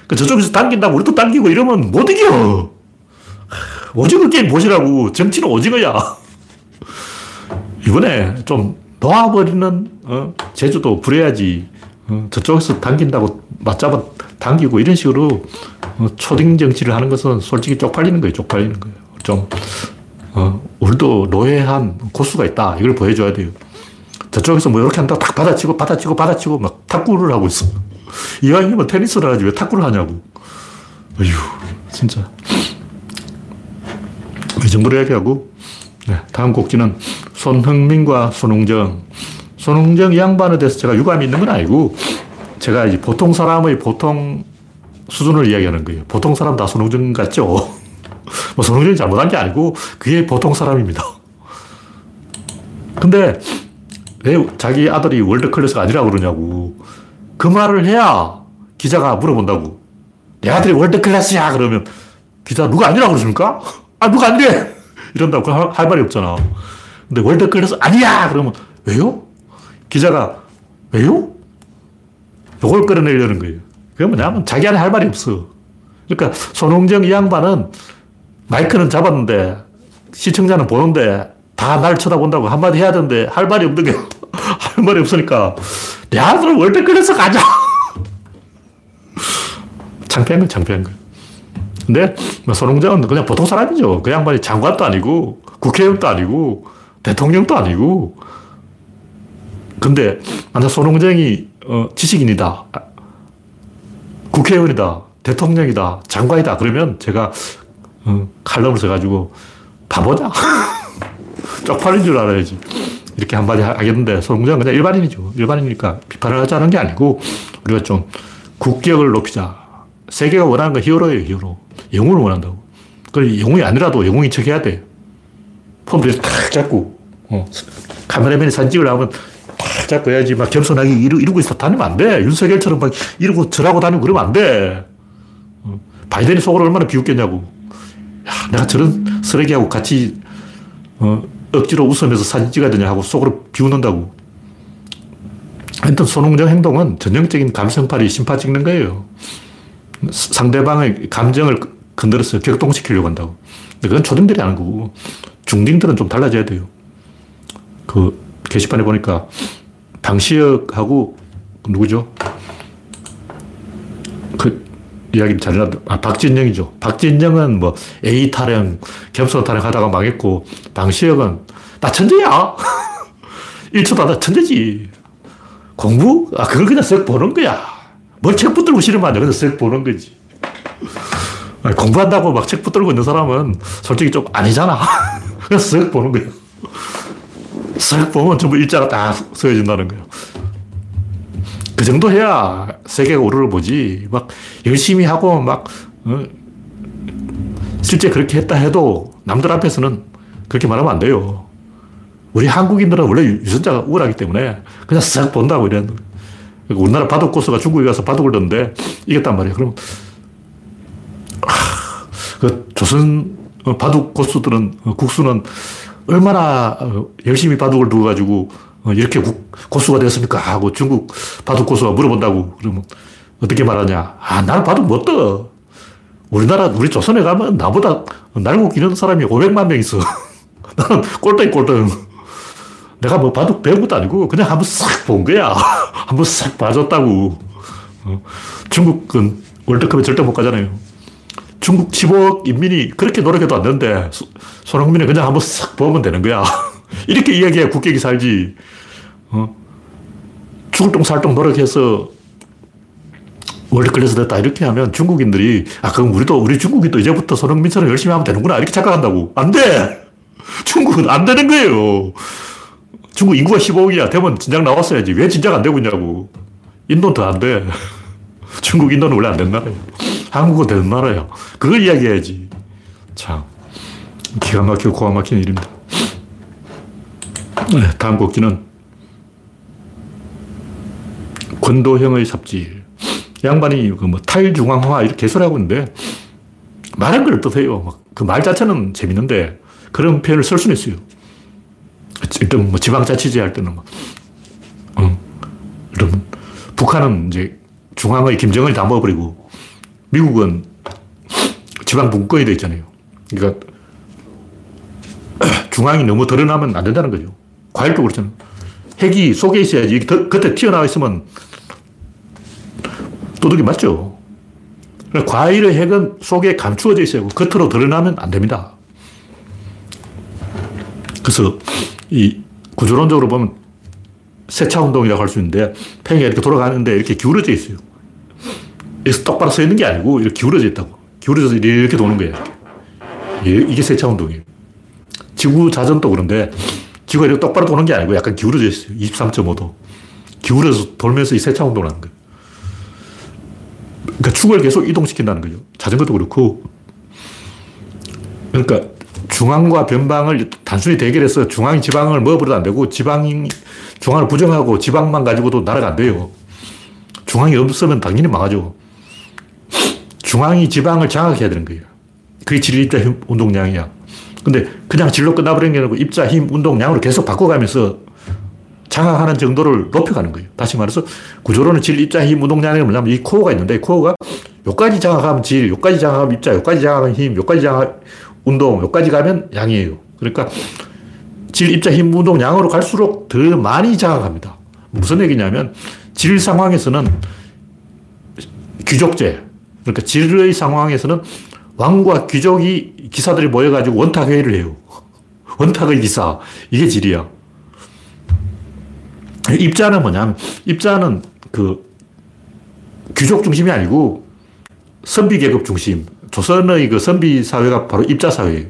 그 저쪽에서 당긴다고 우리도 당기고 이러면 못 이겨. 오징어 게임 보시라고. 정치는 오징어야. <laughs> 이번에 좀 놓아버리는 어, 제주도 부려야지. 어, 저쪽에서 당긴다고 맞잡아 당기고 이런 식으로 어, 초딩 정치를 하는 것은 솔직히 쪽팔리는 거예요. 쪽팔리는 거예요. 좀 어, 우리도 노예한 고수가 있다. 이걸 보여줘야 돼요. 저쪽에서 뭐 이렇게 한다고 탁 받아치고 받아치고 받아치고 막 탁구를 하고 있어. 이왕이면 테니스를 하지 왜 탁구를 하냐고. 어휴, 진짜. 이 정도로 얘기하고, 네, 다음 곡지는 손흥민과 손흥정. 손흥정 양반에 대해서 제가 유감이 있는 건 아니고, 제가 이제 보통 사람의 보통 수준을 이야기하는 거예요. 보통 사람 다 손웅정 같죠? <laughs> 뭐 손웅정이 잘못한 게 아니고, 그게 보통 사람입니다. 근데, 왜 자기 아들이 world class가 아니라고 그러냐고. 그 말을 해야 기자가 물어본다고. 내 아들이 world class야! 그러면 기자 누가 아니라고 그러십니까? 아, 누가 안 돼! 이런다고 할, 할 말이 없잖아. 근데 world class 아니야! 그러면 왜요? 기자가 왜요? 요걸 끌어내려는 거예요. 그게 뭐냐면 자기한테 할 말이 없어. 그러니까 손흥정 이 양반은 마이크는 잡았는데 시청자는 보는데 다 날 쳐다본다고 한마디 해야 되는데 할 말이 없는 게 <laughs> 할 말이 없으니까 내 아들은 월드 클래스 가자! <laughs> 창피한 건 창피한 거예요. 근데 뭐 손흥정은 그냥 보통 사람이죠. 그 양반이 장관도 아니고 국회의원도 아니고 대통령도 아니고 근데 만약 손흥정이 어, 지식인이다. 국회의원이다, 대통령이다, 장관이다. 그러면 제가 어, 칼럼을 써가지고 바보냐? <laughs> 쪽팔린 줄 알아야지. 이렇게 한마디 하겠는데 손흥민은 그냥 일반인이죠. 일반인이니까 비판을 않은 게 아니고 우리가 좀 국격을 높이자. 세계가 원하는 건 히어로예요, 히어로. 영웅을 원한다고. 그래, 영웅이 아니라도 영웅인 척 해야 돼. 폼을 탁 잡고, 어. 카메라맨이 사진 찍으려면 탁 잡고 해야지. 막 겸손하게 이루, 이러고 있어 다니면 안 돼. 윤석열처럼 막 이러고 절하고 다니고 그러면 안 돼. 어. 바이든이 속으로 얼마나 비웃겠냐고. 야, 내가 저런 쓰레기하고 같이, 어, 억지로 웃으면서 사진 찍어야 되냐 하고 속으로 비웃는다고. 하여튼 손흥정 행동은 전형적인 감성팔이 심파 찍는 거예요. 상대방의 감정을 건드려서 격동시키려고 한다고. 근데 그건 초딩들이 하는 거고, 중딩들은 좀 달라져야 돼요. 그 게시판에 보니까 방시혁하고 그 누구죠? 그 이야기를 잘해놨다. 아, 박진영이죠. 박진영은 뭐 A 타령, 겸손 타령 하다가 망했고, 방시혁은 나 천재야! <laughs> 1초도 안 천재지. 공부? 아, 그걸 그냥 쓱 보는 거야. 뭘책 붙들고 싫으면 안 돼. 그냥 쓱 보는 거지. 아니, 공부한다고 막 책 붙들고 있는 사람은 솔직히 좀 아니잖아. <laughs> 그냥 쓱 보는 거야. 쓱 보면 전부 일자가 다 서여진다는 거야. 그 정도 해야 세계가 오르를 보지. 막 열심히 하고 막, 어, 실제 그렇게 했다 해도 남들 앞에서는 그렇게 말하면 안 돼요. 우리 한국인들은 원래 유전자가 우울하기 때문에 그냥 쓱 본다고 이래. 우리나라 바둑 고수가 중국에 가서 바둑을 뒀는데 이겼단 말이에요. 그럼, 아, 그 조선 바둑 고수들은, 국수는 얼마나 열심히 바둑을 두어가지고 어, 이렇게 고수가 됐습니까? 하고 중국 바둑 고수가 물어본다고. 그러면 어떻게 말하냐? 아, 나는 바둑 못 떠. 우리나라, 우리 조선에 가면 나보다 날고 기는 사람이 500만 명 있어. <laughs> 나는 꼴등 꼴등. 내가 뭐 바둑 배운 것도 아니고 그냥 한번 싹 본 거야. <laughs> 한번 싹 봐줬다고. 어. 중국은 월드컵에 절대 못 가잖아요. 중국 15억 인민이 그렇게 노력해도 안 되는데 손흥민은 그냥 한번 싹 보면 되는 거야. <laughs> 이렇게 이야기해야 국격이 살지. 어? 죽을 똥살똥 노력해서 월드클래스 됐다. 이렇게 하면 중국인들이, 아, 그럼 우리도, 우리 중국인도 이제부터 손흥민처럼 열심히 하면 되는구나. 이렇게 착각한다고. 안 돼! 중국은 안 되는 거예요. 중국 인구가 15억이야. 되면 진작 나왔어야지. 왜 진작 안 되고 있냐고. 인도는 더 안 돼. <laughs> 중국, 인도는 원래 안된 나라예요. 한국은 되는 나라야. 그걸 이야기해야지. 참. 기가 막히고 고가 막히는 일입니다. 네, 다음 곡기는 권도형의 삽질. 양반이 그 뭐 탈중앙화 이렇게 개설하고 있는데 말한 걸 어떠세요? 그 말 자체는 재밌는데 그런 표현을 쓸 수는 있어요. 일단 뭐 지방자치제 할 때는 뭐, 어, 여러분, 북한은 이제 중앙의 김정은이 다 먹어버리고 미국은 지방 분권이 돼 있잖아요. 그러니까 <clears throat> 중앙이 너무 드러나면 안 된다는 거죠. 과일도 그렇잖아요. 핵이 속에 있어야지. 겉에 튀어나와 있으면 도둑이 맞죠. 과일의 핵은 속에 감추어져 있어야 겉으로 드러나면 안 됩니다. 그래서 이 구조론적으로 보면 세차 운동이라고 할 수 있는데 팽이가 이렇게 돌아가는데 이렇게 기울어져 있어요. 똑바로 서 있는 게 아니고 이렇게 기울어져 있다고. 기울어져서 이렇게 도는 거예요. 이게 세차 운동이에요. 지구 자전도 그런데 지구가 이렇게 똑바로 도는 게 아니고 약간 기울어져 있어요. 23.5도. 기울어서 돌면서 이 세차 운동을 하는 거예요. 그러니까 축을 계속 이동시킨다는 거죠. 자전거도 그렇고. 그러니까 중앙과 변방을 단순히 대결해서 중앙이 지방을 먹어버려도 안 되고 지방이 중앙을 부정하고 지방만 가지고도 나라가 안 돼요. 중앙이 없으면 당연히 망하죠. 중앙이 지방을 장악해야 되는 거예요. 그게 질입자 운동량이야. 근데 그냥 질로 끝나버리는 게 아니고 입자, 힘, 운동량으로 계속 바꿔가면서 장악하는 정도를 높여가는 거예요. 다시 말해서 구조로는 질, 입자, 힘, 운동량이 뭐냐면 이 코어가 있는데 코어가 요까지 장악하면 질, 요까지 장악하면 입자, 요까지 장악하면 힘, 요까지 장악 운동, 요까지 가면 양이에요. 그러니까 질, 입자, 힘, 운동, 양으로 갈수록 더 많이 장악합니다. 무슨 얘기냐면 질 상황에서는 귀족제, 그러니까 질의 상황에서는 왕과 귀족이 기사들이 모여가지고 원탁 회의를 해요. <laughs> 원탁의 기사. 이게 질이야. 입자는 뭐냐면, 입자는 그 귀족 중심이 아니고 선비 계급 중심. 조선의 그 선비 사회가 바로 입자 사회예요.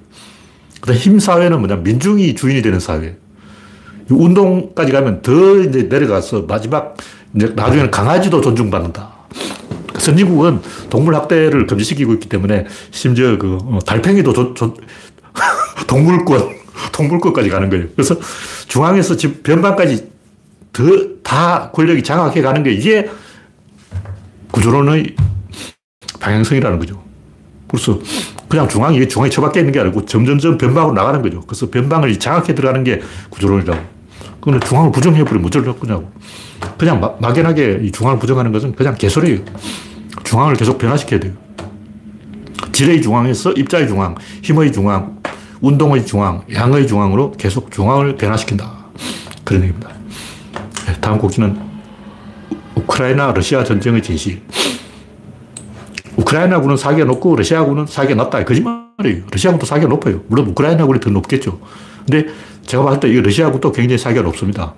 그다음 힘 사회는 뭐냐 민중이 주인이 되는 사회. 운동까지 가면 더 이제 내려가서 마지막 이제 나중에는 강아지도 존중받는다. 선진국은 동물 학대를 금지시키고 있기 때문에 심지어 그 어, 달팽이도 조, 조, <laughs> 동물권, 동물권까지 가는 거예요. 그래서 중앙에서 지금 변방까지 더, 다 권력이 장악해 가는 게 이게 구조론의 방향성이라는 거죠. 그래서 그냥 중앙이 중앙에 처박혀 있는 게 아니고 점점점 변방으로 나가는 거죠. 그래서 변방을 장악해 들어가는 게 구조론이라고. 그건 중앙을 부정해버리면 어쩔 거냐고. 그냥 마, 막연하게 이 중앙을 부정하는 것은 그냥 개소리예요. 중앙을 계속 변화시켜야 돼요. 질의 중앙에서 입자의 중앙, 힘의 중앙, 운동의 중앙, 양의 중앙으로 계속 중앙을 변화시킨다. 그런 얘기입니다. 네, 다음 곡지는 우크라이나 러시아 전쟁의 진실. 우크라이나군은 사기가 높고 러시아군은 사기가 낮다. 거짓말이에요. 러시아군도 사기가 높아요. 물론 우크라이나군이 더 높겠죠. 근데 제가 봤을 때 이 러시아군도 굉장히 사기가 높습니다.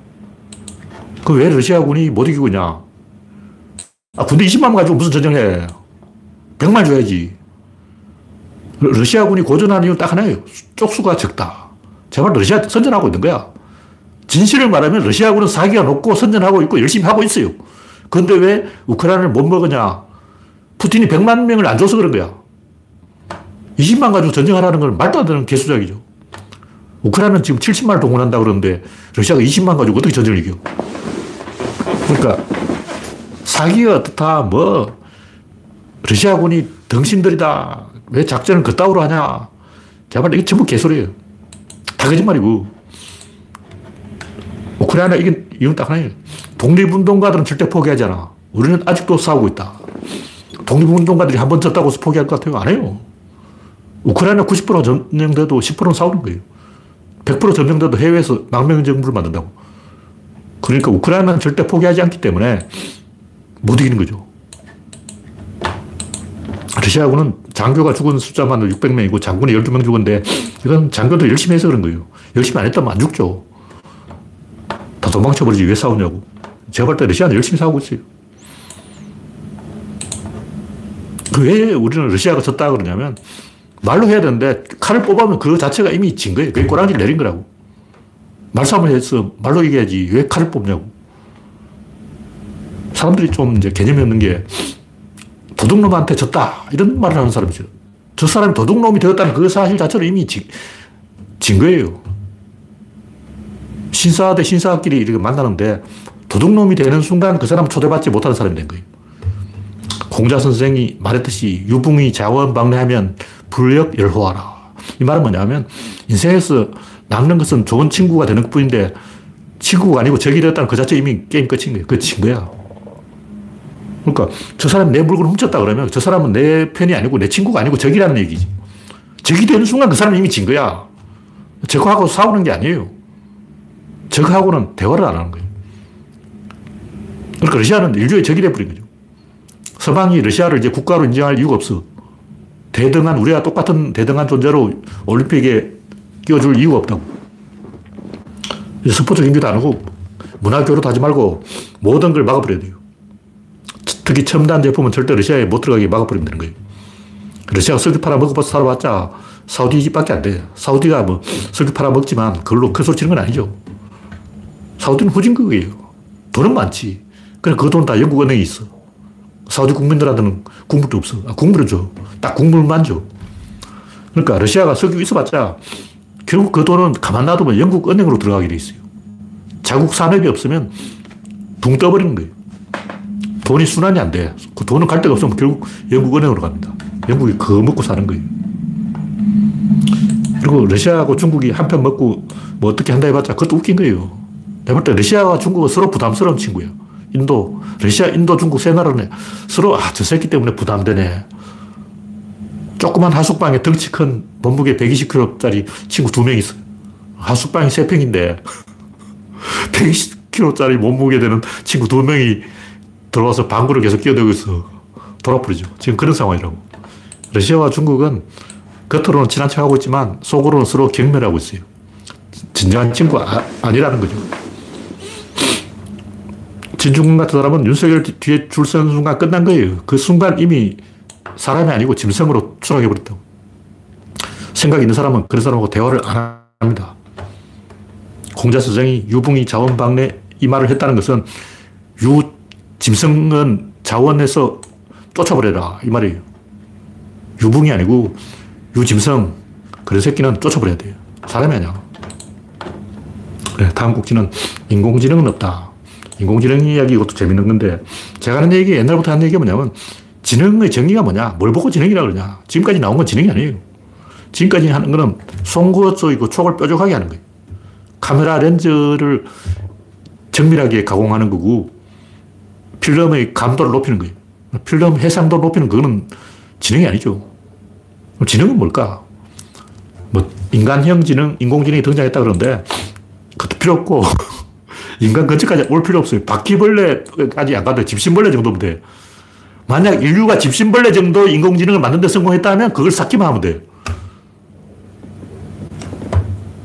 그 왜 러시아군이 못 이기고 있냐? 아, 군대 20만 가지고 무슨 전쟁해? 100만 줘야지. 러시아군이 고전하는 이유는 딱 하나예요. 쪽수가 적다. 제발 러시아 선전하고 있는 거야. 진실을 말하면 러시아군은 사기가 높고 선전하고 있고 열심히 하고 있어요. 그런데 왜 우크라이나를 못 먹으냐? 푸틴이 100만 명을 안 줘서 그런 거야. 20만 가지고 전쟁하라는 건 말도 안 되는 개수작이죠. 우크라이나는 지금 70만을 동원한다 그러는데 러시아가 20만 가지고 어떻게 전쟁을 이겨? 그러니까 사기가 어떻다, 뭐, 러시아군이 덩신들이다. 왜 작전을 그따위로 하냐. 제발 이게 전부 개소리예요. 다 거짓말이고. 우크라이나 이긴 이유는 딱 하나예요. 독립운동가들은 절대 포기하지 않아. 우리는 아직도 싸우고 있다. 독립운동가들이 한 번 졌다고 포기할 것 같아요? 안 해요. 우크라이나 90% 점령돼도 10%는 싸우는 거예요. 100% 점령돼도 해외에서 망명 정부를 만든다고. 그러니까 우크라이나는 절대 포기하지 않기 때문에 못 이기는 거죠. 러시아군은 장교가 죽은 숫자만 600명이고 장군이 12명 죽었는데 이건 장교도 열심히 해서 그런 거예요. 열심히 안 했다면 안 죽죠. 다 도망쳐버리지 왜 싸우냐고. 제가 볼 때 러시아는 열심히 싸우고 있어요. 그 왜 우리는 러시아가 졌다 그러냐면 말로 해야 되는데 칼을 뽑으면 그 자체가 이미 진 거예요. 그게 꼬랑지를 내린 거라고. 말싸움을 해서 말로 얘기해야지 왜 칼을 뽑냐고. 사람들이 좀 이제 개념이 없는 게 도둑놈한테 졌다. 이런 말을 하는 사람이죠. 저 사람이 도둑놈이 되었다는 그 사실 자체로 이미 진, 진 거예요. 신사 대 신사끼리 이렇게 만나는데 도둑놈이 되는 순간 그 사람은 초대받지 못하는 사람이 된 거예요. 공자 선생이 말했듯이 유붕이 자원방래하면 불력 열호하라. 이 말은 뭐냐면 인생에서 남는 것은 좋은 친구가 되는 것 뿐인데 친구가 아니고 적이 되었다는 그 자체 이미 게임 끝인 거예요. 끝인 거야. 그러니까 저 사람이 내 물건을 훔쳤다 그러면 저 사람은 내 편이 아니고 내 친구가 아니고 적이라는 얘기지. 적이 되는 순간 그 사람은 이미 진 거야. 적하고 싸우는 게 아니에요. 적하고는 대화를 안 하는 거예요. 그러니까 러시아는 인류의 적이 돼버린 거죠. 서방이 러시아를 이제 국가로 인정할 이유가 없어. 대등한, 우리와 똑같은 대등한 존재로 올림픽에 끼워줄 이유가 없다고. 스포츠 경기도 안 하고 문화 교류도 하지 말고 모든 걸 막아버려야 돼요. 특히 첨단 제품은 절대 러시아에 못 들어가게 막아버리면 되는 거예요. 러시아가 석유 팔아 먹어봐서 살아봤자 사우디 집밖에 안 돼. 사우디가 뭐 석유 팔아 먹지만 그걸로 큰 소리 치는 건 아니죠. 사우디는 후진국이에요. 돈은 많지. 그래 그돈 다 영국 은행에 있어. 사우디 국민들한테는 국물도 없어. 아, 국물은 줘. 딱 국물만 줘. 그러니까 러시아가 석유 있어봤자 결국 그 돈은 가만 놔두면 영국 은행으로 들어가게 돼 있어요. 자국 산업이 없으면 붕 떠버리는 거예요. 돈이 순환이 안 돼. 그 돈은 갈 데가 없으면 결국 영국 은행으로 갑니다. 영국이 그거 먹고 사는 거예요. 그리고 러시아하고 중국이 한 편 먹고 뭐 어떻게 한다 해봤자 그것도 웃긴 거예요. 내가 볼때 러시아와 중국은 서로 부담스러운 친구예요. 인도, 러시아, 인도, 중국 세 나라는 서로 아, 저 새끼 때문에 부담되네. 조그만 하숙방에 덩치 큰 몸무게 120kg짜리 친구 두 명 있어. 하숙방이 세 평인데 <laughs> 120kg짜리 몸무게 되는 친구 두 명이 들어와서 방구를 계속 끼어들고 있어. 돌아버리죠. 지금 그런 상황이라고. 러시아와 중국은 겉으로는 친한 척하고 있지만 속으로는 서로 경멸하고 있어요. 진정한 친구가 아, 니라는 거죠. 진중권 같은 사람은 윤석열 뒤에 줄 서는 순간 끝난 거예요. 그 순간 이미 사람이 아니고 짐승으로 추락해버렸다고. 생각 있는 사람은 그런 사람하고 대화를 안 합니다. 공자서정이 유붕이 자원방래 이 말을 했다는 것은 유 짐승은 자원에서 쫓아버려라 이 말이에요. 유붕이 아니고 유짐승 그런 새끼는 쫓아버려야 돼요. 사람이 아니야. 그래, 다음 꼭지는 인공지능은 없다. 인공지능 이야기 이것도 재밌는 건데 제가 하는 얘기 옛날부터 하는 얘기가 뭐냐면 지능의 정의가 뭐냐 뭘 보고 지능이라 그러냐 지금까지 나온 건 지능이 아니에요. 지금까지 하는 거는 송구 쪽이고 촉을 뾰족하게 하는 거예요. 카메라 렌즈를 정밀하게 가공하는 거고 필름의 감도를 높이는 거예요. 필름 해상도 높이는 거는 지능이 아니죠. 지능은 뭘까? 뭐 인간형 지능, 인공지능이 등장했다 그러는데 그것도 필요 없고 <laughs> 인간 근처까지 올 필요 없어요. 바퀴벌레까지 안 가도 집신벌레 정도면 돼. 만약 인류가 집신벌레 정도 인공지능을 만든 데 성공했다면 그걸 쌓기만 하면 돼.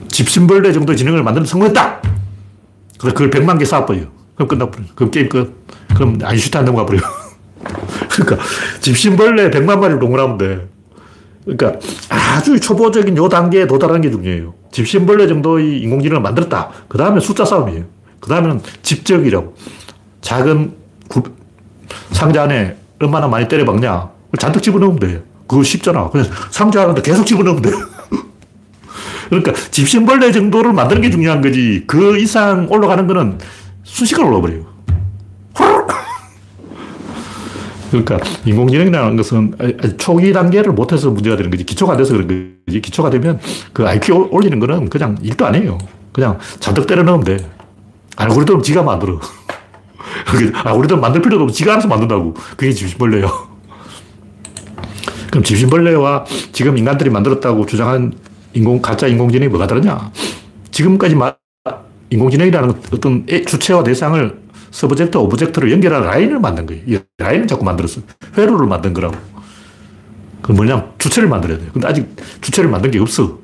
집신벌레 정도 지능을 만드는 성공했다! 그래서 그걸 100만 개 쌓아버려. 그럼 끝나버려. 그럼 게임 끝. 그럼 아인슈타인 넘어가 버려. 그러니까 집신벌레 100만 마리를 동원하면 돼. 그러니까 아주 초보적인 요 단계에 도달하는 게 중요해요. 집신벌레 정도의 인공지능을 만들었다. 그 다음에 숫자 싸움이에요. 그 다음에는 집적이라고. 작은 구, 상자 안에 얼마나 많이 때려박냐. 잔뜩 집어넣으면 돼. 그거 쉽잖아. 그래서 상자 안에 계속 집어넣으면 돼. <laughs> 그러니까 집신벌레 정도를 만드는 게 중요한 거지. 그 이상 올라가는 거는 순식간에 올라버려요. 그러니까 인공지능이라는 것은 초기 단계를 못해서 문제가 되는 거지. 기초가 안 돼서 그런 거지. 기초가 되면 그 IQ 올리는 거는 그냥 일도 아니에요. 그냥 잔뜩 때려 넣으면 돼. 알고리즘 지가 만들어. <laughs> 알고리즘 만들 필요도 없고 지가 알아서 만든다고. 그게 짚신벌레예요. 그럼 짚신벌레와 지금 인간들이 만들었다고 주장한 인공, 가짜 인공지능이 뭐가 다르냐? 지금까지 마, 인공지능이라는 어떤 주체와 대상을 subject, object를 연결하는 라인을 만든 거예요. 이 라인을 자꾸 만들었어. 회로를 만든 거라고. 그 뭐냐면 주체를 만들어야 돼요. 근데 아직 주체를 만든 게 없어.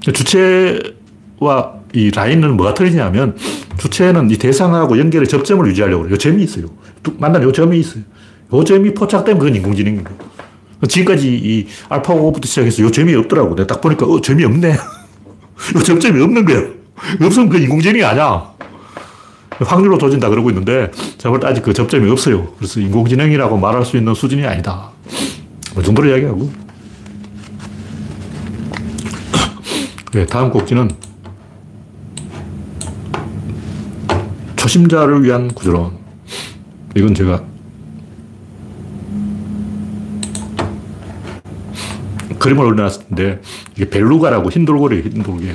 주체와 이 라인은 뭐가 틀리냐면 주체는 이 대상하고 연결의 접점을 유지하려고 그래요. 요 점이 있어요. 만나는 요 점이 있어요. 요 점이 포착되면 그건 인공지능인 거예요. 지금까지 이 알파고부터 시작해서 요 점이 없더라고. 내가 딱 보니까 어, 점이 없네. <laughs> 요 점점이 없는 거야. <laughs> 없으면 그 인공지능이 아니야. 확률로 조진다 그러고 있는데 제가 볼 때 아직 그 접점이 없어요. 그래서 인공지능이라고 말할 수 있는 수준이 아니다. 그 정도로 이야기하고. <coughs> 네, 다음 곡지는 초심자를 위한 구조론. 이건 제가 그림을 올려놨는데 이게 벨루가라고 흰 돌고래, 흰 돌고래.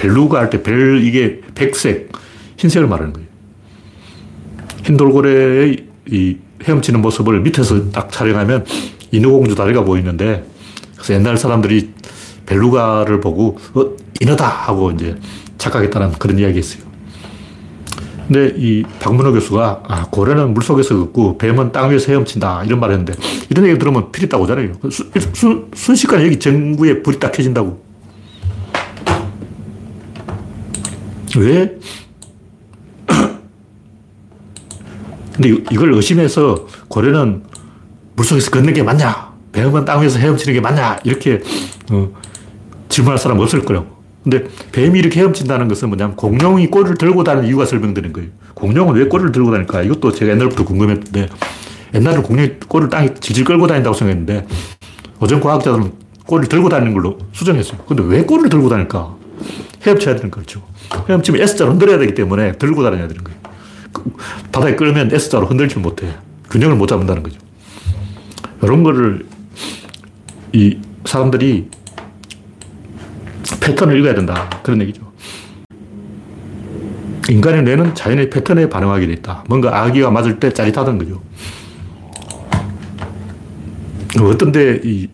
벨루가 할 때 벨, 이게 백색, 흰색을 말하는 거예요. 흰 돌고래의 이 헤엄치는 모습을 밑에서 딱 촬영하면 인어공주 다리가 보이는데 그래서 옛날 사람들이 벨루가를 보고 어, 인어다 하고 이제 착각했다는 그런 이야기 있어요. 근데 이 박문호 교수가 아, 고래는 물속에서 걷고 뱀은 땅 위에서 헤엄친다 이런 말을 했는데 이런 얘기 들으면 필이 딱 오잖아요. 수, 수, 순식간에 여기 전구에 불이 딱 켜진다고. 왜 근데 이걸 의심해서 고려는 물속에서 걷는 게 맞냐? 뱀은 땅 위에서 헤엄치는 게 맞냐? 이렇게 어, 질문할 사람 없을 거라고. 근데 뱀이 이렇게 헤엄친다는 것은 뭐냐면 공룡이 꼬리를 들고 다니는 이유가 설명되는 거예요. 공룡은 왜 꼬리를 들고 다닐까? 이것도 제가 옛날부터 궁금했는데 옛날에는 공룡이 꼬리를 땅에 질질 끌고 다닌다고 생각했는데 어전 과학자들은 꼬리를 들고 다니는 걸로 수정했어요. 근데 왜 꼬리를 들고 다닐까? 헤엄쳐야 되는 거죠. 헤엄치면 S자로 흔들어야 되기 때문에 들고 다녀야 되는 거예요. 바닥에 끌면 S자로 흔들지 못해. 균형을 못 잡는다는 거죠. 이런 거를 이 사람들이 패턴을 읽어야 된다. 그런 얘기죠. 인간의 뇌는 자연의 패턴에 반응하게 돼 있다. 뭔가 아기가 맞을 때 짜릿하던 거죠. 어떤 데 이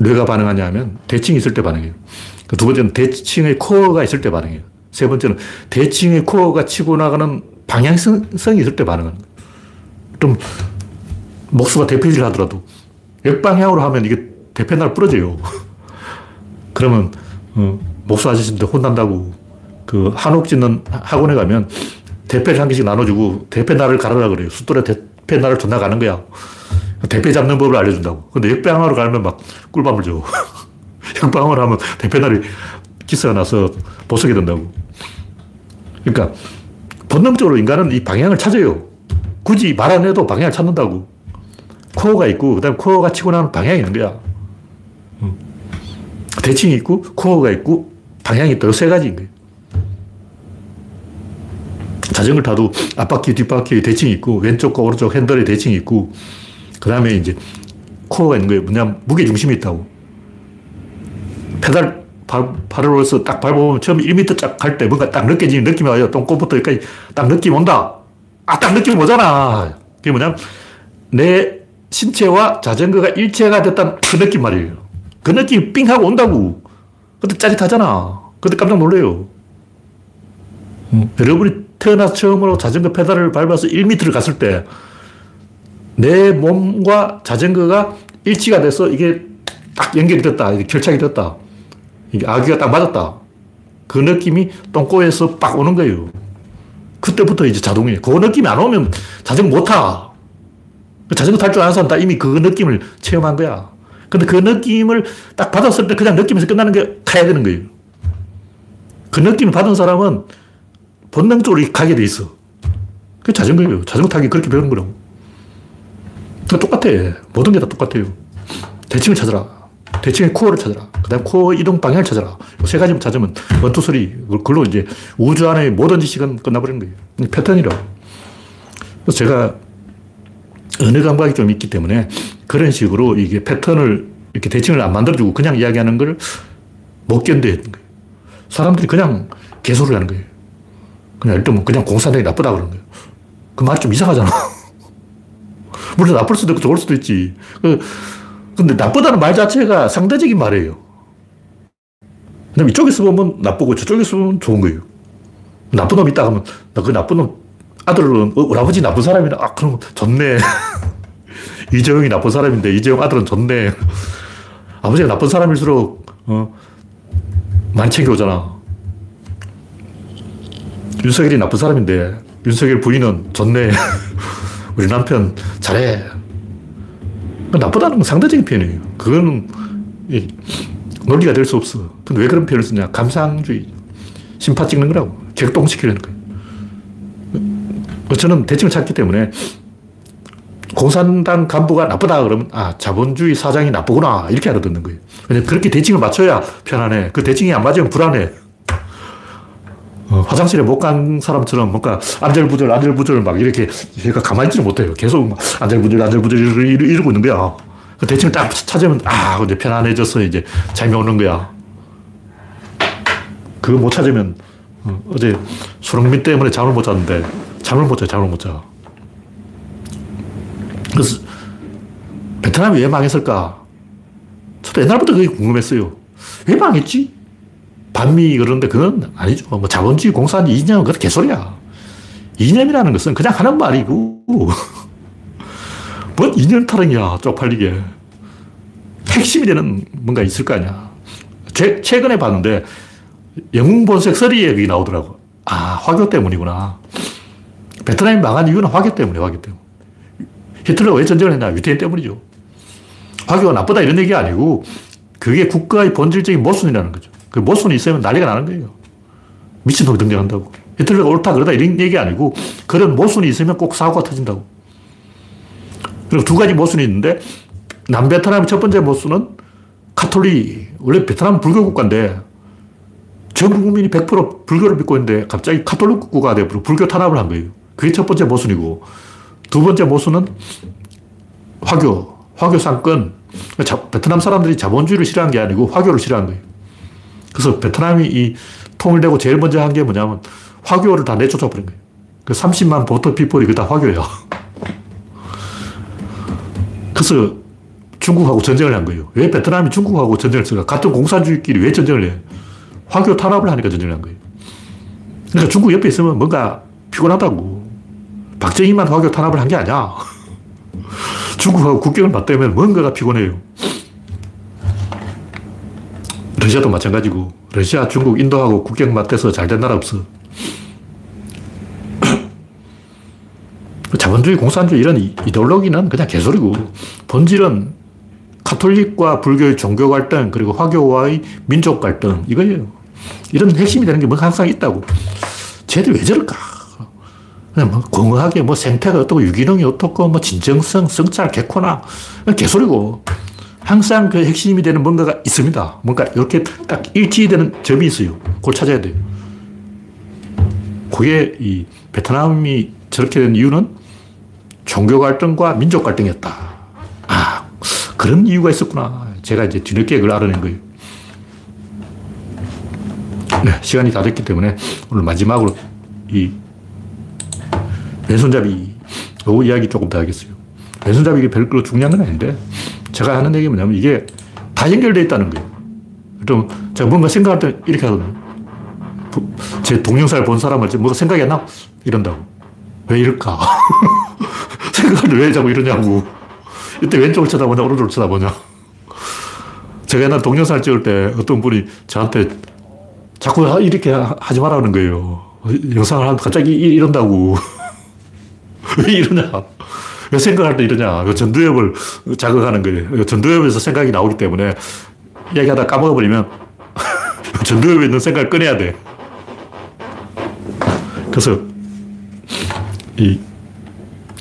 뇌가 반응하냐 하면 대칭이 있을 때 반응해요. 그두 번째는 대칭의 코어가 있을 때 반응해요. 세 번째는 대칭의 코어가 치고 나가는 방향성이 있을 때 반응하는 거예요. 좀 목수가 대패질을 하더라도 역방향으로 하면 이게 대패날 부러져요. <laughs> 그러면 어, 목수 아저씨한테 혼난다고 그 한옥 짓는 학원에 가면 대패를 한 개씩 나눠주고 대패날을 가르라 그래요. 숫돌에 대패날을 존나 가는 거야. 대패 잡는 법을 알려준다고. 근데 역방으로 가면 막 꿀밤을 줘. <laughs> 역방으로 하면 대패날이 기스가 나서 보석이 된다고. 그러니까 본능적으로 인간은 이 방향을 찾아요. 굳이 말 안 해도 방향을 찾는다고. 코어가 있고, 그 다음에 코어가 치고 나면 방향이 있는 거야. 대칭이 있고, 코어가 있고, 방향이 있다. 세 가지인 거예요. 자전거를 타도 앞바퀴, 뒷바퀴 대칭이 있고, 왼쪽과 오른쪽 핸들에 대칭이 있고, 그 다음에 이제 코어가 있는 거예요. 뭐냐면 무게중심이 있다고. 페달, 발, 발을 올려서 딱 밟아보면 처음 1m 쫙 갈 때 뭔가 딱 느껴지는 느낌이 와요. 똥꼬부터 여기까지 딱 느낌 온다. 아, 딱 느낌 오잖아. 그게 뭐냐면 내 신체와 자전거가 일체가 됐다는 그 느낌 말이에요. 그 느낌이 삥 하고 온다고. 그때 짜릿하잖아. 그때 깜짝 놀래요. 음. 여러분이 태어나서 처음으로 자전거 페달을 밟아서 1m를 갔을 때 내 몸과 자전거가 일치가 돼서 이게 딱 연결이 됐다. 결착이 됐다. 이게 아기가 딱 맞았다. 그 느낌이 똥꼬에서 빡 오는 거예요. 그때부터 이제 자동이에요. 그 느낌이 안 오면 자전거 못 타. 그 자전거 탈 줄 아는 사람 다 이미 그 느낌을 체험한 거야. 근데 그 느낌을 딱 받았을 때 그냥 느낌에서 끝나는 게 가야 되는 거예요. 그 느낌을 받은 사람은 본능적으로 가게 돼 있어. 그 자전거예요. 자전거 타기 그렇게 배우는 거라고. 똑같아. 모든 게 다 똑같아요. 대칭을 찾아라. 대칭의 core를 찾아라. 그 다음 core 이동 방향을 찾아라. 세 가지만 찾으면 one two three. 그걸로 이제 우주 안의 모든 지식은 끝나버리는 거예요. 패턴이라고. 그래서 제가 언어 감각이 좀 있기 때문에 그런 식으로 이게 패턴을 이렇게 대칭을 안 만들어주고 그냥 이야기하는 걸 못 견뎌는 거예요. 사람들이 그냥 개소를 하는 거예요. 그냥 일단 뭐 그냥 공사장이 나쁘다 그러는 거예요. 그 말이 좀 이상하잖아. <laughs> 물론 나쁠 수도 있고 좋을 수도 있지. 그, 근데 나쁘다는 말 자체가 상대적인 말이에요. 그다음 이쪽에서 보면 나쁘고 저쪽에서 보면 좋은 거예요. 나쁜 놈 있다 하면 나 그 나쁜 놈 아들은 어, 아버지 나쁜 사람이라 아 그럼 좋네. <laughs> 이재용이 나쁜 사람인데 이재용 아들은 좋네. <laughs> 아버지가 나쁜 사람일수록 어, 챙겨오잖아. 윤석열이 나쁜 사람인데 윤석열 부인은 좋네. <laughs> 우리 남편 잘해. 나쁘다는 건 상대적인 표현이에요. 그거는 논리가 될 수 없어. 근데 왜 그런 표현을 쓰냐? 감상주의. 심파 찍는 거라고. 격동시키려는 거예요. 저는 대칭을 찾기 때문에 공산당 간부가 나쁘다 그러면 아 자본주의 사장이 나쁘구나 이렇게 알아듣는 거예요. 왜냐면 그렇게 대칭을 맞춰야 편안해. 그 대칭이 안 맞으면 불안해. 어, 화장실에 못 간 사람처럼 뭔가 안절부절 안절부절 막 이렇게 얘가 가만히 있지를 못해요. 계속 막 안절부절 안절부절 이러고 있는 거야. 그 대칭을 딱 찾으면 아 근데 편안해져서 이제 잠이 오는 거야. 그거 못 찾으면 어, 어제 손흥민 때문에 잠을 못 잤는데 잠을 못 자, 잠을 못 자. 그래서 베트남이 왜 망했을까? 저도 옛날부터 그게 궁금했어요. 왜 망했지? 반미 그러는데 그건 아니죠. 뭐 자본주의 공산주의 이념은 그것 개소리야. 이념이라는 것은 그냥 하는 말이고, <laughs> 뭔 이념 타령이야, 쪽팔리게. 핵심이 되는 뭔가 있을 거 아니야. 최, 최근에 봤는데, 영웅 본색 서리 얘기 나오더라고. 아, 화교 때문이구나. 베트남이 망한 이유는 화교 때문에, 화교 때문에. 히틀러가 왜 전쟁을 했냐? 유태인 때문이죠. 화교가 나쁘다 이런 얘기가 아니고, 그게 국가의 본질적인 모순이라는 거죠. 그 모순이 있으면 난리가 나는 거예요. 미친놈이 등장한다고. 히틀러가 옳다 그러다 이런 얘기 아니고, 그런 모순이 있으면 꼭 사고가 터진다고. 그리고 두 가지 모순이 있는데, 남베트남의 첫 번째 모순은 카톨릭. 원래 베트남 불교 국가인데, 전 국민이 100% 불교를 믿고 있는데, 갑자기 카톨릭 국가가 되고 불교 탄압을 한 거예요. 그게 첫 번째 모순이고, 두 번째 모순은 화교, 화교 상권. 베트남 사람들이 자본주의를 싫어한 게 아니고 화교를 싫어한 거예요. 그래서 베트남이 이 통일되고 제일 먼저 한 게 뭐냐면 화교를 다 내쫓아 버린 거예요. 그 30만 보터 피플이 그다 화교야. 그래서 중국하고 전쟁을 한 거예요. 왜 베트남이 중국하고 전쟁을 했을까? 같은 공산주의끼리 왜 전쟁을 해? 화교 탄압을 하니까 전쟁을 한 거예요. 그러니까 중국 옆에 있으면 뭔가 피곤하다고. 박정희만 화교 탄압을 한 게 아니야. <laughs> 중국하고 국경을 맞대면 뭔가가 피곤해요. 러시아도 마찬가지고 러시아, 중국, 인도하고 국경 맞대서 잘 된 나라 없어. <coughs> 자본주의, 공산주의 이런 이데올로기는 그냥 개소리고 본질은 카톨릭과 불교의 종교 갈등 그리고 화교와의 민족 갈등 이거예요. 이런 핵심이 되는 게 뭐 항상 있다고. 쟤들 왜 저럴까? 그냥 뭐 공허하게 뭐 생태가 어떻고 유기농이 어떻고 뭐 진정성, 성찰, 개코나 개소리고 항상 그 핵심이 되는 뭔가가 있습니다. 뭔가 이렇게 딱 일치되는 점이 있어요. 그걸 찾아야 돼요. 그게 이 베트남이 저렇게 된 이유는 종교 갈등과 민족 갈등이었다. 아, 그런 이유가 있었구나. 제가 이제 뒤늦게 그걸 알아낸 거예요. 네, 시간이 다 됐기 때문에 오늘 마지막으로 이 왼손잡이 요 이야기 조금 더 하겠어요. 왼손잡이 이게 별로 중요한 건 아닌데 제가 하는 얘기 뭐냐면 이게 다 연결되어 있다는 거예요. 좀 제가 뭔가 생각할 때 이렇게 하거든요. 제 동영상을 본 사람을 뭔가 생각이 안 나? 이런다고. 왜 이럴까? <laughs> 생각할 때왜 자꾸 이러냐고. 이때 왼쪽을 쳐다보냐, 오른쪽을 쳐다보냐. 제가 옛날 동영상을 찍을 때 어떤 분이 저한테 자꾸 이렇게 하지 말라는 거예요. 영상을 하면 갑자기 이런다고. <laughs> 왜 이러냐. 왜 생각할 때 이러냐. 그 전두엽을 자극하는 거예요. 전두엽에서 생각이 나오기 때문에 얘기하다 까먹어버리면 <laughs> 전두엽에 있는 생각을 꺼내야 돼. 그래서 이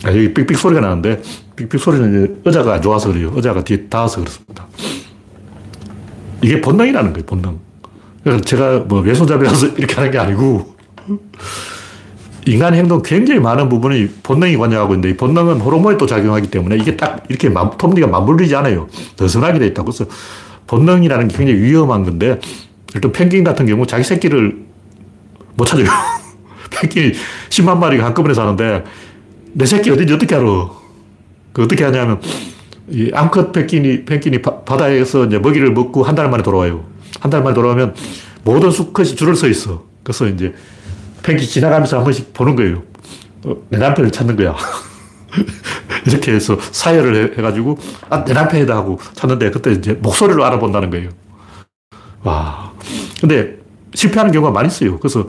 아, 여기 삑삑 소리가 나는데 삑삑 소리는 의자가 안 좋아서 그래요. 의자가 뒤에 닿아서 그렇습니다. 이게 본능이라는 거예요. 본능. 그래서 제가 뭐 왼손잡이라서 <laughs> 이렇게 하는 게 아니고 인간 행동 굉장히 많은 부분이 본능이 관여하고 있는데 이 본능은 호르몬에 또 작용하기 때문에 이게 딱 이렇게 톱니가 맞물리지 않아요. 느슨하게 돼 있다고. 그래서 본능이라는 게 굉장히 위험한 건데 일단 펭귄 같은 경우 자기 새끼를 못 찾아요. <laughs> 펭귄이 10만 마리가 한꺼번에 사는데 내 새끼 어딘지 어떻게 알아? 그 어떻게 하냐면 이 암컷 펭귄이, 펭귄이 바, 바다에서 이제 먹이를 먹고 한 달 만에 돌아와요. 한 달 만에 돌아오면 모든 수컷이 줄을 서 있어. 그래서 이제 펭귄 지나가면서 한 번씩 보는 거예요. 어, 내 남편을 찾는 거야. <laughs> 이렇게 해서 사열을 해 가지고, 아, 내 남편이다 하고 찾는데 그때 이제 목소리로 알아본다는 거예요. 와. 근데 실패하는 경우가 많이 있어요. 그래서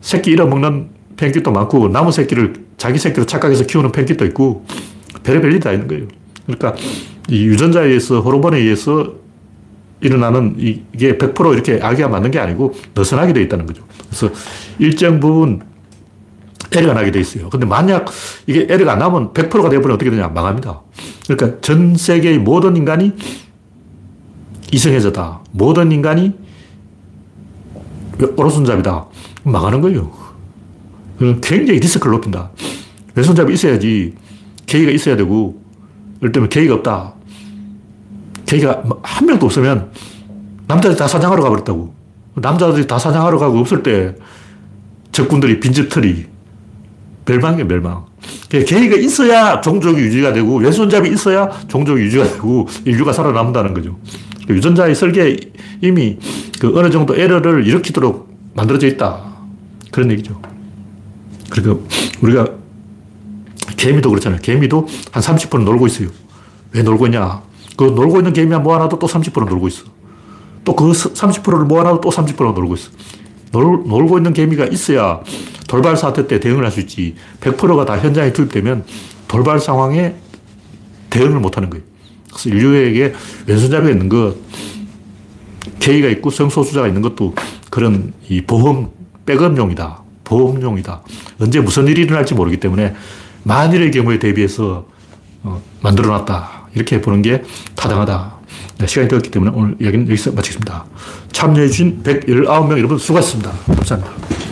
새끼 잃어먹는 펭귄도 많고, 남은 새끼를 자기 새끼로 착각해서 키우는 펭귄도 있고, 별의별 일이 다 있는 거예요. 그러니까 이 유전자에 의해서, 호르몬에 의해서 일어나는 이게 100% 이렇게 악의가 맞는 게 아니고 느슨하게 되어 있다는 거죠. 그래서 일정 부분 에러가 나게 돼 있어요. 근데 만약 이게 에러가 안 나면 100%가 되어버리면 어떻게 되냐? 망합니다. 그러니까 전 세계의 모든 인간이 이성애자다. 모든 인간이 오른손잡이다. 망하는 거예요. 굉장히 리스크를 높인다. 왼손잡이 있어야지 계기가 있어야 되고, 예를 들면 계기가 없다. 계기가 한 명도 없으면 남자들이 다 사냥하러 가버렸다고. 남자들이 다 사냥하러 가고 없을 때 적군들이 빈집털이 멸망이에요, 멸망. 계기가 있어야 종족이 유지가 되고 왼손잡이 있어야 종족이 유지가 되고 인류가 살아남는다는 거죠. 유전자의 설계에 이미 그 어느 정도 에러를 일으키도록 만들어져 있다. 그런 얘기죠. 그러니까 우리가 개미도 그렇잖아요. 개미도 한 30% 놀고 있어요. 왜 놀고 있냐? 그 놀고 있는 개미 모아놔도 또 30% 놀고 있어. 또 그 30%를 모아놔도 또 30% 놀고 있어. 놀, 놀고 있는 개미가 있어야 돌발 사태 때 대응을 할 수 있지. 100%가 다 현장에 투입되면 돌발 상황에 대응을 못 하는 거예요. 그래서 인류에게 왼손잡이가 있는 것, K가 있고 성소수자가 있는 것도 그런 이 보험, 백업용이다. 보험용이다. 언제 무슨 일이 일어날지 모르기 때문에 만일의 경우에 대비해서 어, 만들어 놨다. 이렇게 보는 게 타당하다. 네, 시간이 되었기 때문에 오늘 이야기는 여기서 마치겠습니다. 참여해주신 119명 여러분 수고하셨습니다. 감사합니다.